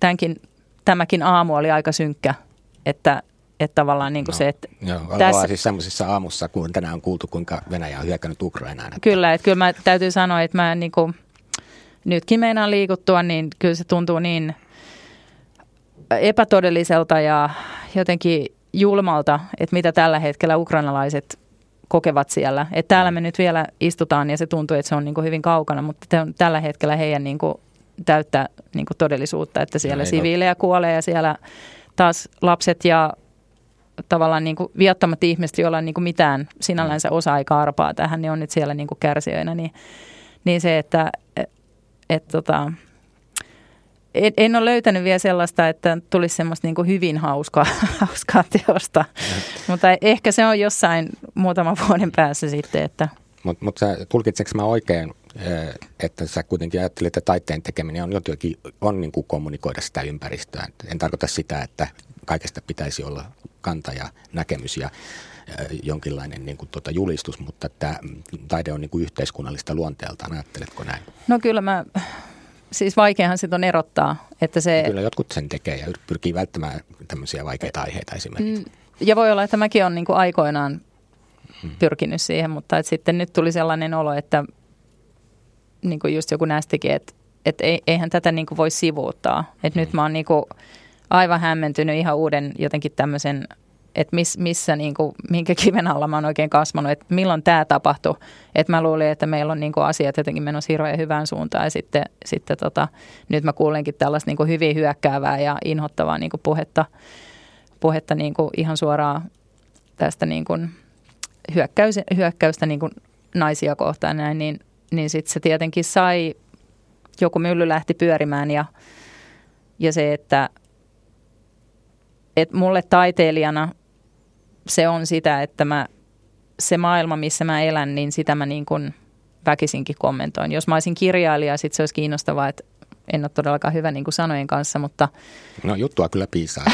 tämänkin, tämäkin aamu oli aika synkkä, että, että tavallaan niin kuin no, se, että... Joo, tässä, siis semmoisessa aamussa, kun tänään on kuultu, kuinka Venäjä on hyökännyt Ukrainaan. Että... Kyllä, että kyllä mä täytyy sanoa, että mä niin kuin, nytkin meinaan liikuttua, niin kyllä se tuntuu niin epätodelliselta ja jotenkin julmalta, että mitä tällä hetkellä ukrainalaiset kokevat siellä. Et täällä me nyt vielä istutaan ja se tuntuu, että se on niin kuin hyvin kaukana, mutta on tällä hetkellä heidän niin kuin täyttä niin kuin todellisuutta, että siellä no, siviilejä kuolee ja siellä taas lapset ja tavallaan niin kuin viattomat ihmiset, joilla on niin kuin mitään sinällänsä osa aikaa arpaa tähän, niin on nyt siellä niin kuin kärsijöinä. Niin, niin se, että et, et, tota, en, en ole löytänyt vielä sellaista, että tulisi semmoista niin hyvin hauskaa, [laughs] hauskaa teosta, mutta ehkä se on jossain muutaman vuoden päässä sitten. Että. Mutta mut tulkitseeko mä oikein, eh, että sä kuitenkin ajattelet, että taiteen tekeminen on jotenkin on niin kuin kommunikoida sitä ympäristöä. En tarkoita sitä, että kaikesta pitäisi olla kanta ja näkemys ja jonkinlainen niin kuin, tuota, julistus, mutta tämä taide on niin kuin yhteiskunnallista luonteeltaan. Ajatteletko näin? No kyllä mä, siis vaikeahan sitä on erottaa. Että se... Kyllä jotkut sen tekee ja pyrkii välttämään tämmöisiä vaikeita aiheita esimerkiksi. Mm, ja voi olla, että mäkin olen niin kuin aikoinaan hmm. pyrkinyt siihen, mutta että sitten nyt tuli sellainen olo, että niin kuin just joku nästikin, että, että eihän tätä niin kuin voi sivuuttaa. Että hmm. nyt mä oon niin kuin aivan hämmentynyt ihan uuden jotenkin tämmöisen, että miss, missä, niin kuin, minkä kiven alla mä oon oikein kasvanut, että milloin tämä tapahtui. Että mä luulin, että meillä on niin kuin asiat jotenkin menossa hirveän hyvään suuntaan ja sitten, sitten tota, nyt mä kuulenkin tällaista niin kuin hyvin hyökkäävää ja inhottavaa niin kuin puhetta, puhetta niin kuin ihan suoraan tästä niin kuin hyökkäys, hyökkäystä niin kuin naisia kohtaan näin, niin, niin sitten se tietenkin sai, joku mylly lähti pyörimään ja, ja se, että että mulle taiteilijana se on sitä, että mä, se maailma, missä mä elän, niin sitä mä niin kuin väkisinkin kommentoin. Jos mä olisin kirjailija, sitten se olisi kiinnostavaa, että en ole todellakaan hyvä niin kuin sanojen kanssa, mutta... No juttua kyllä piisaa.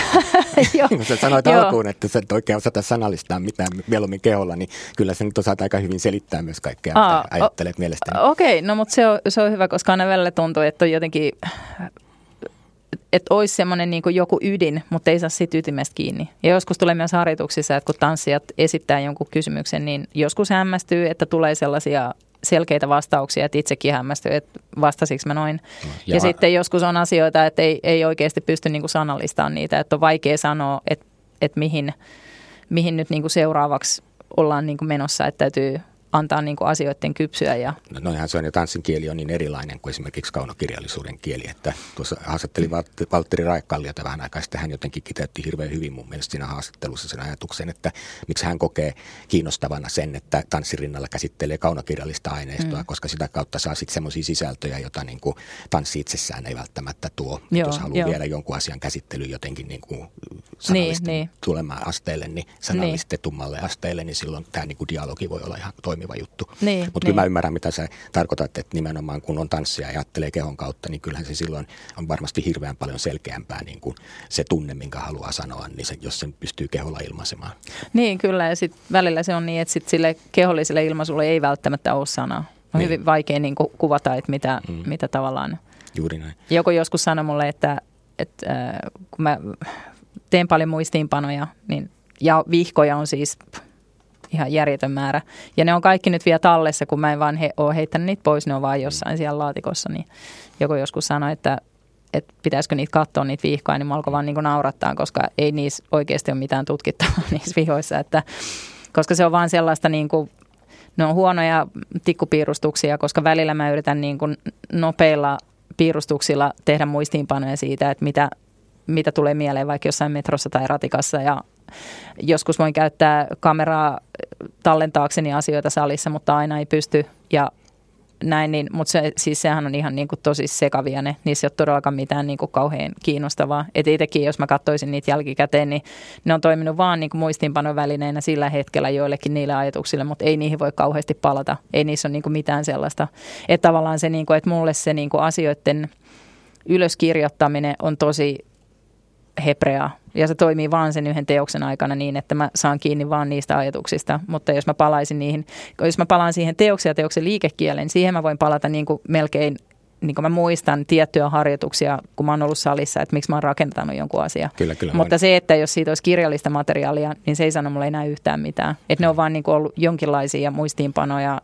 [laughs] Kun sä sanoit alkuun, että sä et oikein osata sanallistaa mitään mieluummin keholla, niin kyllä sä nyt osaat aika hyvin selittää myös kaikkea, Aa, mitä ajattelet o- mielestäni. Okei, okay, no mutta se on, se on hyvä, koska aina välillä tuntuu, että on jotenkin että olisi semmoinen niin joku ydin, mutta ei saa siitä ytimestä kiinni. Ja joskus tulee myös harjoituksissa, että kun tanssijat esittää jonkun kysymyksen, niin joskus hämmästyy, että tulee sellaisia selkeitä vastauksia, että itsekin hämmästyy, että vastasinko mä noin. Ja, ja sitten joskus on asioita, että ei, ei oikeasti pysty niin sanallistamaan niitä, että on vaikea sanoa, että, että mihin, mihin nyt niin seuraavaksi ollaan niin menossa, että täytyy antaa niin kuin asioiden kypsyä. Ja... No, noihän se on, ja tanssin kieli on niin erilainen kuin esimerkiksi kaunokirjallisuuden kieli, että tuossa haastattelin Valtteri Raikkalliota vähän aikaa sitten, hän jotenkin kiteytti hirveän hyvin mun mielestä siinä haastattelussa sen ajatuksen, että miksi hän kokee kiinnostavana sen, että tanssirinnalla käsittelee kaunokirjallista aineistoa, mm. koska sitä kautta saa sitten semmoisia sisältöjä, joita niin kuin tanssi itsessään ei välttämättä tuo. Joo, jos haluaa jo. viedä jonkun asian käsittelyyn jotenkin niin kuin niin, niin. tulemaan asteelle, niin sanallistetummalle niin. asteelle, niin silloin tämä niin kuin dialogi voi olla ihan toimiva toimiva juttu. Niin, Mutta niin. kyllä mä ymmärrän, mitä sä tarkoitat, että nimenomaan kun on tanssia ja ajattelee kehon kautta, niin kyllähän se silloin on varmasti hirveän paljon selkeämpää niin kuin se tunne, minkä haluaa sanoa, niin se, jos sen pystyy keholla ilmaisemaan. Niin, kyllä. Ja sitten välillä se on niin, että sit sille keholliselle ilmaisulle ei välttämättä ole sanaa. On niin. hyvin vaikea niin kuin kuvata, että mitä, mm. mitä tavallaan... Juuri näin. Joku joskus sanoi mulle, että, että äh, kun mä teen paljon muistiinpanoja, niin, ja vihkoja on siis ihan järjetön määrä. Ja ne on kaikki nyt vielä tallessa, kun mä en vaan he, ole heittänyt niitä pois, ne on vaan jossain siellä laatikossa. Niin joku joskus sanoi, että, että pitäisikö niitä katsoa niitä vihkoja, niin mä alkoi vaan niin naurattaa, koska ei niissä oikeasti ole mitään tutkittavaa [laughs] niissä vihoissa. Että, koska se on vaan sellaista niin kuin, ne on huonoja tikkupiirustuksia, koska välillä mä yritän niin kuin nopeilla piirustuksilla tehdä muistiinpanoja siitä, että mitä, mitä tulee mieleen vaikka jossain metrossa tai ratikassa ja joskus voin käyttää kameraa tallentaakseni asioita salissa, mutta aina ei pysty. Ja näin, niin, mutta se, siis sehän on ihan niin kuin tosi sekavia ne. Niissä ei ole todellakaan mitään niin kuin kauhean kiinnostavaa. Että itsekin, jos mä katsoisin niitä jälkikäteen, niin ne on toiminut vaan niin kuin muistiinpanovälineenä sillä hetkellä joillekin niille ajatuksille, mutta ei niihin voi kauheasti palata. Ei niissä ole niin kuin mitään sellaista. Että tavallaan se, niin kuin, että mulle se niin kuin asioiden ylöskirjoittaminen on tosi hebrea ja se toimii vaan sen yhden teoksen aikana niin, että mä saan kiinni vaan niistä ajatuksista. Mutta jos mä palaisin niihin, jos mä palaan siihen teoksen ja teoksen liikekielen, niin siihen mä voin palata niin kuin melkein niin kuin mä muistan tiettyjä harjoituksia, kun mä oon ollut salissa, että miksi mä oon rakentanut jonkun asian. Kyllä, kyllä. Mutta voin. se, että jos siitä olisi kirjallista materiaalia, niin se ei sano mulle enää yhtään mitään. Että ne on vaan niin kuin ollut jonkinlaisia muistiinpanoja,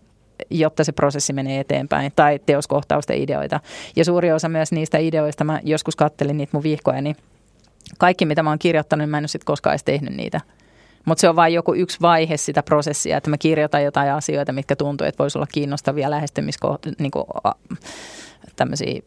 jotta se prosessi menee eteenpäin, tai teoskohtausten ideoita. Ja suuri osa myös niistä ideoista, mä joskus kattelin niitä mun vihkoja, niin kaikki, mitä mä oon kirjoittanut, niin mä en ole sitten koskaan edes tehnyt niitä. Mutta se on vain joku yksi vaihe sitä prosessia, että mä kirjoitan jotain asioita, mitkä tuntuu, että voisi olla kiinnostavia lähestymiskohtia, niin tämmöisiä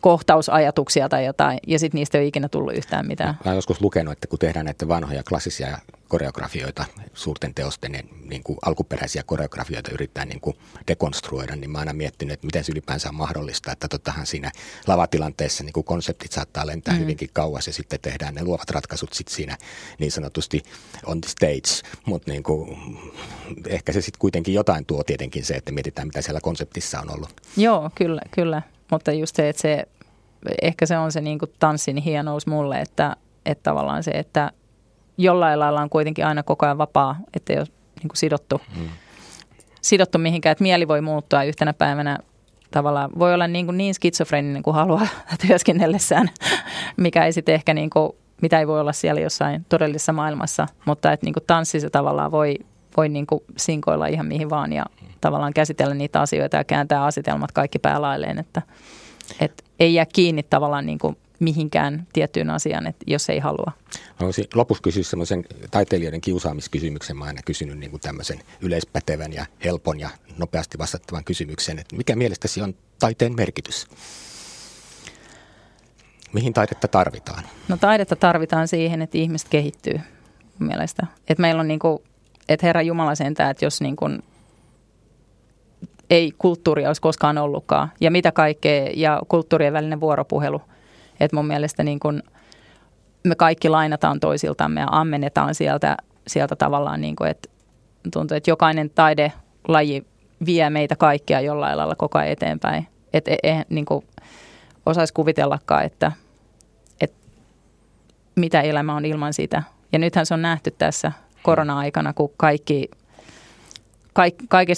kohtausajatuksia tai jotain, ja sitten niistä ei ole ikinä tullut yhtään mitään. Mä olen joskus lukenut, että kun tehdään näitä vanhoja klassisia koreografioita, suurten teosten niin kuin alkuperäisiä koreografioita yrittää niin kuin dekonstruoida, niin mä aina miettinyt, että miten se ylipäänsä on mahdollista, että tottahan siinä lavatilanteessa niin kuin konseptit saattaa lentää mm. hyvinkin kauas ja sitten tehdään ne luovat ratkaisut sitten siinä niin sanotusti on the stage, mutta niin kuin, ehkä se sitten kuitenkin jotain tuo tietenkin se, että mietitään mitä siellä konseptissa on ollut. Joo, kyllä, kyllä. Mutta just se, että se, ehkä se on se niin kuin tanssin hienous mulle, että, että tavallaan se, että jollain lailla on kuitenkin aina koko ajan vapaa, että ei ole niin kuin sidottu, mm. sidottu mihinkään, että mieli voi muuttua yhtenä päivänä tavallaan voi olla niin, kuin niin skitsofreeninen kuin haluaa [laughs] työskennellessään, mikä ei sitten ehkä niin kuin, mitä ei voi olla siellä jossain todellisessa maailmassa, mutta että niin kuin tanssi se tavallaan voi, voi niin kuin sinkoilla ihan mihin vaan ja tavallaan käsitellä niitä asioita ja kääntää asetelmat kaikki päälailleen, että, että ei jää kiinni tavallaan niin kuin mihinkään tiettyyn asiaan, että jos ei halua. Mä voisin lopuksi kysyä semmoisen taiteilijoiden kiusaamiskysymyksen. Mä aina kysynyt niin kuin tämmöisen yleispätevän ja helpon ja nopeasti vastattavan kysymyksen, että mikä mielestäsi on taiteen merkitys? Mihin taidetta tarvitaan? No taidetta tarvitaan siihen, että ihmiset kehittyy mielestä. Että meillä on niin kuin, että Herra Jumala sentää, että jos niin kuin ei kulttuuria olisi koskaan ollutkaan ja mitä kaikkea ja kulttuurien välinen vuoropuhelu. Että mun mielestä niin kuin me kaikki lainataan toisiltamme ja ammennetaan sieltä, sieltä tavallaan, niin kuin, että tuntuu, että jokainen taidelaji vie meitä kaikkia jollain lailla koko ajan eteenpäin. Että e, e, niin osaisi kuvitellakaan, että, että mitä elämä on ilman sitä. Ja nythän se on nähty tässä korona-aikana, kun kaikki kaik,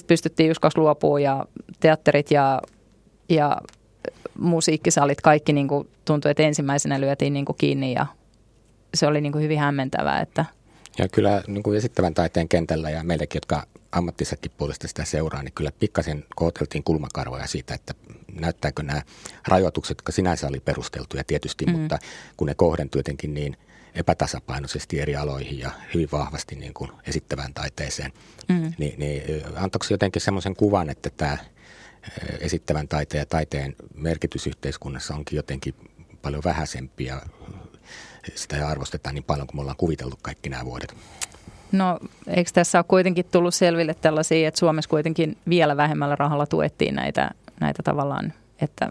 pystyttiin joskus luopumaan ja teatterit ja, ja musiikkisalit, kaikki niin kuin tuntui, että ensimmäisenä lyötiin niin kuin kiinni ja se oli niin kuin hyvin hämmentävää. Että ja kyllä niin kuin esittävän taiteen kentällä ja meillekin, jotka ammattisakin puolesta sitä seuraa, niin kyllä pikkasen kohteltiin kulmakarvoja siitä, että näyttääkö nämä rajoitukset, jotka sinänsä oli perusteltuja tietysti, mm. mutta kun ne kohdentuu jotenkin niin – epätasapainoisesti eri aloihin ja hyvin vahvasti niin kuin esittävään taiteeseen, mm. niin, niin antoiko jotenkin semmoisen kuvan, että tämä esittävän taiteen ja taiteen merkitys yhteiskunnassa onkin jotenkin paljon vähäisempi ja sitä ei arvosteta niin paljon kuin me ollaan kuviteltu kaikki nämä vuodet. No eikö tässä ole kuitenkin tullut selville tällaisia, että Suomessa kuitenkin vielä vähemmällä rahalla tuettiin näitä, näitä tavallaan, että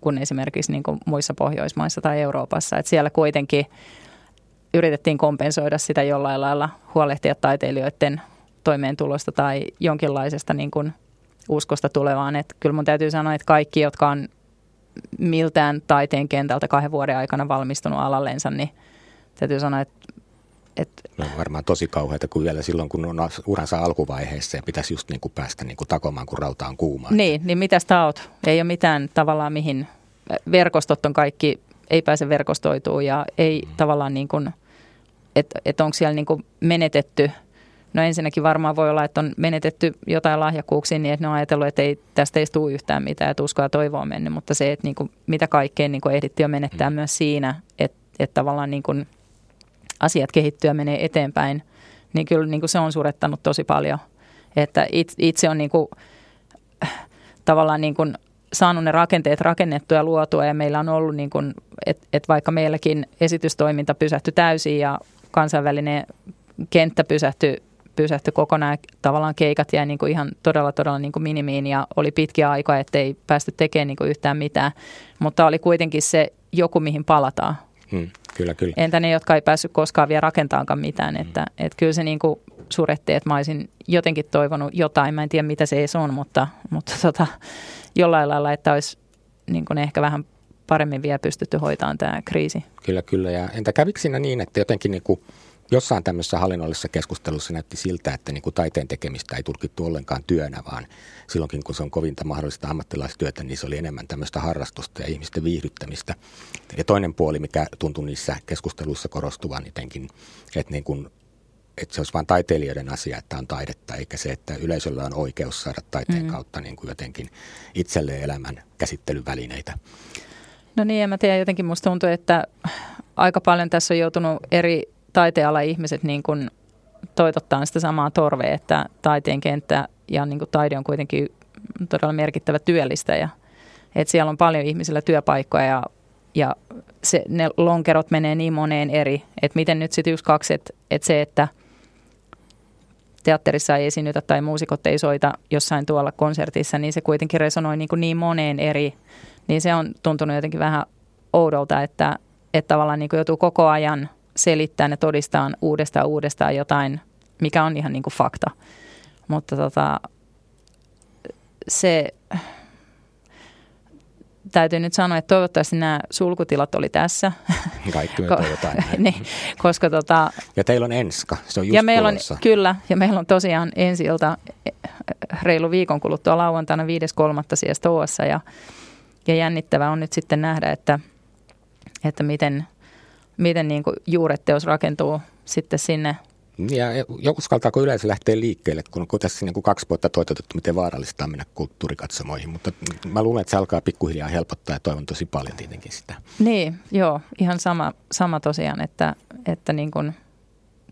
kuin esimerkiksi niin kuin muissa Pohjoismaissa tai Euroopassa. Että siellä kuitenkin yritettiin kompensoida sitä jollain lailla, huolehtia taiteilijoiden toimeentulosta tai jonkinlaisesta niin kuin uskosta tulevaan. Että kyllä mun täytyy sanoa, että kaikki, jotka on miltään taiteen kentältä kahden vuoden aikana valmistunut alallensa, niin täytyy sanoa, että et, no varmaan tosi kauheita kuin vielä silloin, kun on uransa alkuvaiheessa ja pitäisi just niin kuin päästä niin kuin takomaan, kun rauta on kuuma. Niin, niin mitä sä oot? Ei ole mitään tavallaan mihin, verkostot on kaikki, ei pääse verkostoitumaan ja ei mm. tavallaan niin kuin, että et onko siellä niin kuin menetetty – No ensinnäkin varmaan voi olla, että on menetetty jotain lahjakkuuksia niin, että ne on ajatellut, että ei, tästä ei tule yhtään mitään, että uskoa ja toivoa mennyt. Mutta se, että niin kuin, mitä kaikkea niin kuin ehdittiin jo menettää mm. myös siinä, että, että tavallaan niin kuin asiat kehittyy ja menee eteenpäin, niin kyllä niin kuin se on surettanut tosi paljon. Että itse on niin kuin, tavallaan niin kuin saanut ne rakenteet rakennettua ja luotua ja meillä on ollut, niin kuin, että, että vaikka meilläkin esitystoiminta pysähtyi täysin ja kansainvälinen kenttä pysähtyi pysähtyi kokonaan. Tavallaan keikat jäi niin kuin ihan todella, todella niin kuin minimiin ja oli pitkiä aikaa, ettei päästy tekemään niin kuin yhtään mitään. Mutta oli kuitenkin se joku, mihin palataan. Hmm, kyllä, kyllä. Entä ne, jotka ei päässyt koskaan vielä rakentaankaan mitään. Hmm. Että, että kyllä se niin kuin suretti, että mä olisin jotenkin toivonut jotain. Mä en tiedä, mitä se edes on, mutta, mutta tota, jollain lailla, että olisi niin kuin ehkä vähän paremmin vielä pystytty hoitamaan tämä kriisi. Kyllä, kyllä. Ja entä kävikö siinä niin, että jotenkin niin kuin jossain tämmöisessä hallinnollisessa keskustelussa näytti siltä, että niin kuin taiteen tekemistä ei tulkittu ollenkaan työnä, vaan silloinkin kun se on kovinta mahdollista ammattilaistyötä, niin se oli enemmän tämmöistä harrastusta ja ihmisten viihdyttämistä. Ja toinen puoli, mikä tuntui niissä keskusteluissa korostuvan jotenkin, että niin kuin että se olisi vain taiteilijoiden asia, että on taidetta, eikä se, että yleisöllä on oikeus saada taiteen mm. kautta niin kuin jotenkin itselleen elämän käsittelyvälineitä. No niin, en mä tiedä, jotenkin musta tuntuu, että aika paljon tässä on joutunut eri taiteala ihmiset niin kuin toitottaa sitä samaa torvea, että taiteen kenttä ja niin kuin taide on kuitenkin todella merkittävä työllistäjä. Että siellä on paljon ihmisillä työpaikkoja ja, ja se, ne lonkerot menee niin moneen eri, että miten nyt sitten yksi kaksi, että, että se, että teatterissa ei esiinnytä tai muusikot ei soita jossain tuolla konsertissa, niin se kuitenkin resonoi niin, kuin niin moneen eri, niin se on tuntunut jotenkin vähän oudolta, että, että tavallaan niin kuin joutuu koko ajan – selittää ja todistaa uudestaan uudestaan jotain, mikä on ihan niin kuin fakta. Mutta tota, se täytyy nyt sanoa, että toivottavasti nämä sulkutilat oli tässä. Kaikki me toivotaan. [laughs] niin, koska tota, ja teillä on enska, se on just ja meillä on, Kyllä, ja meillä on tosiaan ensi ilta reilu viikon kuluttua lauantaina 5.3. siellä Stoassa ja, ja jännittävää on nyt sitten nähdä, että, että miten, miten niin kuin juuretteos rakentuu sitten sinne ja uskaltaako yleisö lähteä liikkeelle, kun on tässä niin kuin kaksi vuotta toitotettu, miten vaarallista on mennä kulttuurikatsomoihin. Mutta mä luulen, että se alkaa pikkuhiljaa helpottaa ja toivon tosi paljon tietenkin sitä. Niin, joo, ihan sama, sama tosiaan, että, että niin kuin,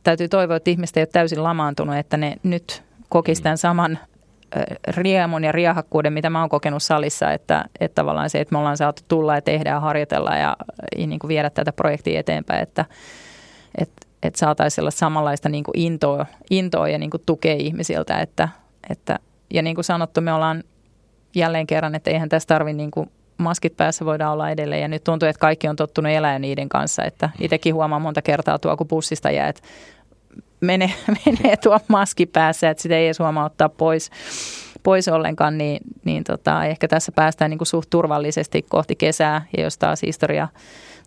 täytyy toivoa, että ihmiset ei ole täysin lamaantunut, että ne nyt kokisivat tämän saman riemun ja riahakkuuden, mitä mä oon kokenut salissa, että, että tavallaan se, että me ollaan saatu tulla ja tehdä ja harjoitella ja, ja niin kuin viedä tätä projektia eteenpäin, että, että, että saataisiin sellaista samanlaista niin kuin intoa, intoa ja niin kuin tukea ihmisiltä, että, että, ja niin kuin sanottu, me ollaan jälleen kerran, että eihän tässä tarvitse niin kuin maskit päässä voidaan olla edelleen ja nyt tuntuu, että kaikki on tottunut elää niiden kanssa, että itsekin huomaan monta kertaa tuo, kun bussista jää, että menee, [laughs] menee tuo maski päässä, että sitä ei edes huomaa ottaa pois, pois ollenkaan, niin, niin tota, ehkä tässä päästään niin kuin suht turvallisesti kohti kesää. Ja jos taas historia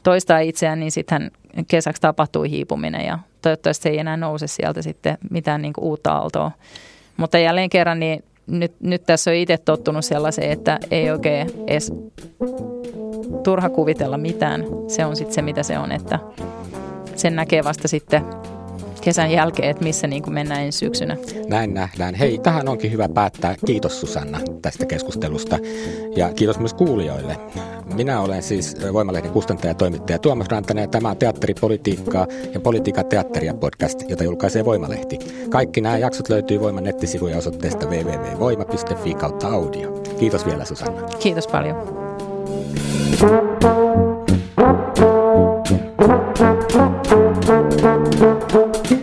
toistaa itseään, niin sitten kesäksi tapahtuu hiipuminen ja toivottavasti se ei enää nouse sieltä sitten mitään niin kuin uutta aaltoa. Mutta jälleen kerran, niin nyt, nyt tässä on itse tottunut sellaiseen, että ei oikein edes turha kuvitella mitään. Se on sitten se, mitä se on, että sen näkee vasta sitten kesän jälkeen, että missä niin kuin mennään ensi syksynä. Näin nähdään. Hei, tähän onkin hyvä päättää. Kiitos Susanna tästä keskustelusta ja kiitos myös kuulijoille. Minä olen siis Voimalehden kustantaja ja toimittaja Tuomas Rantanen ja tämä on Teatteripolitiikkaa ja Politiikan teatteria podcast, jota julkaisee Voimalehti. Kaikki nämä jaksot löytyy Voiman nettisivuja osoitteesta www.voima.fi kautta audio. Kiitos vielä Susanna. Kiitos paljon. Thank you.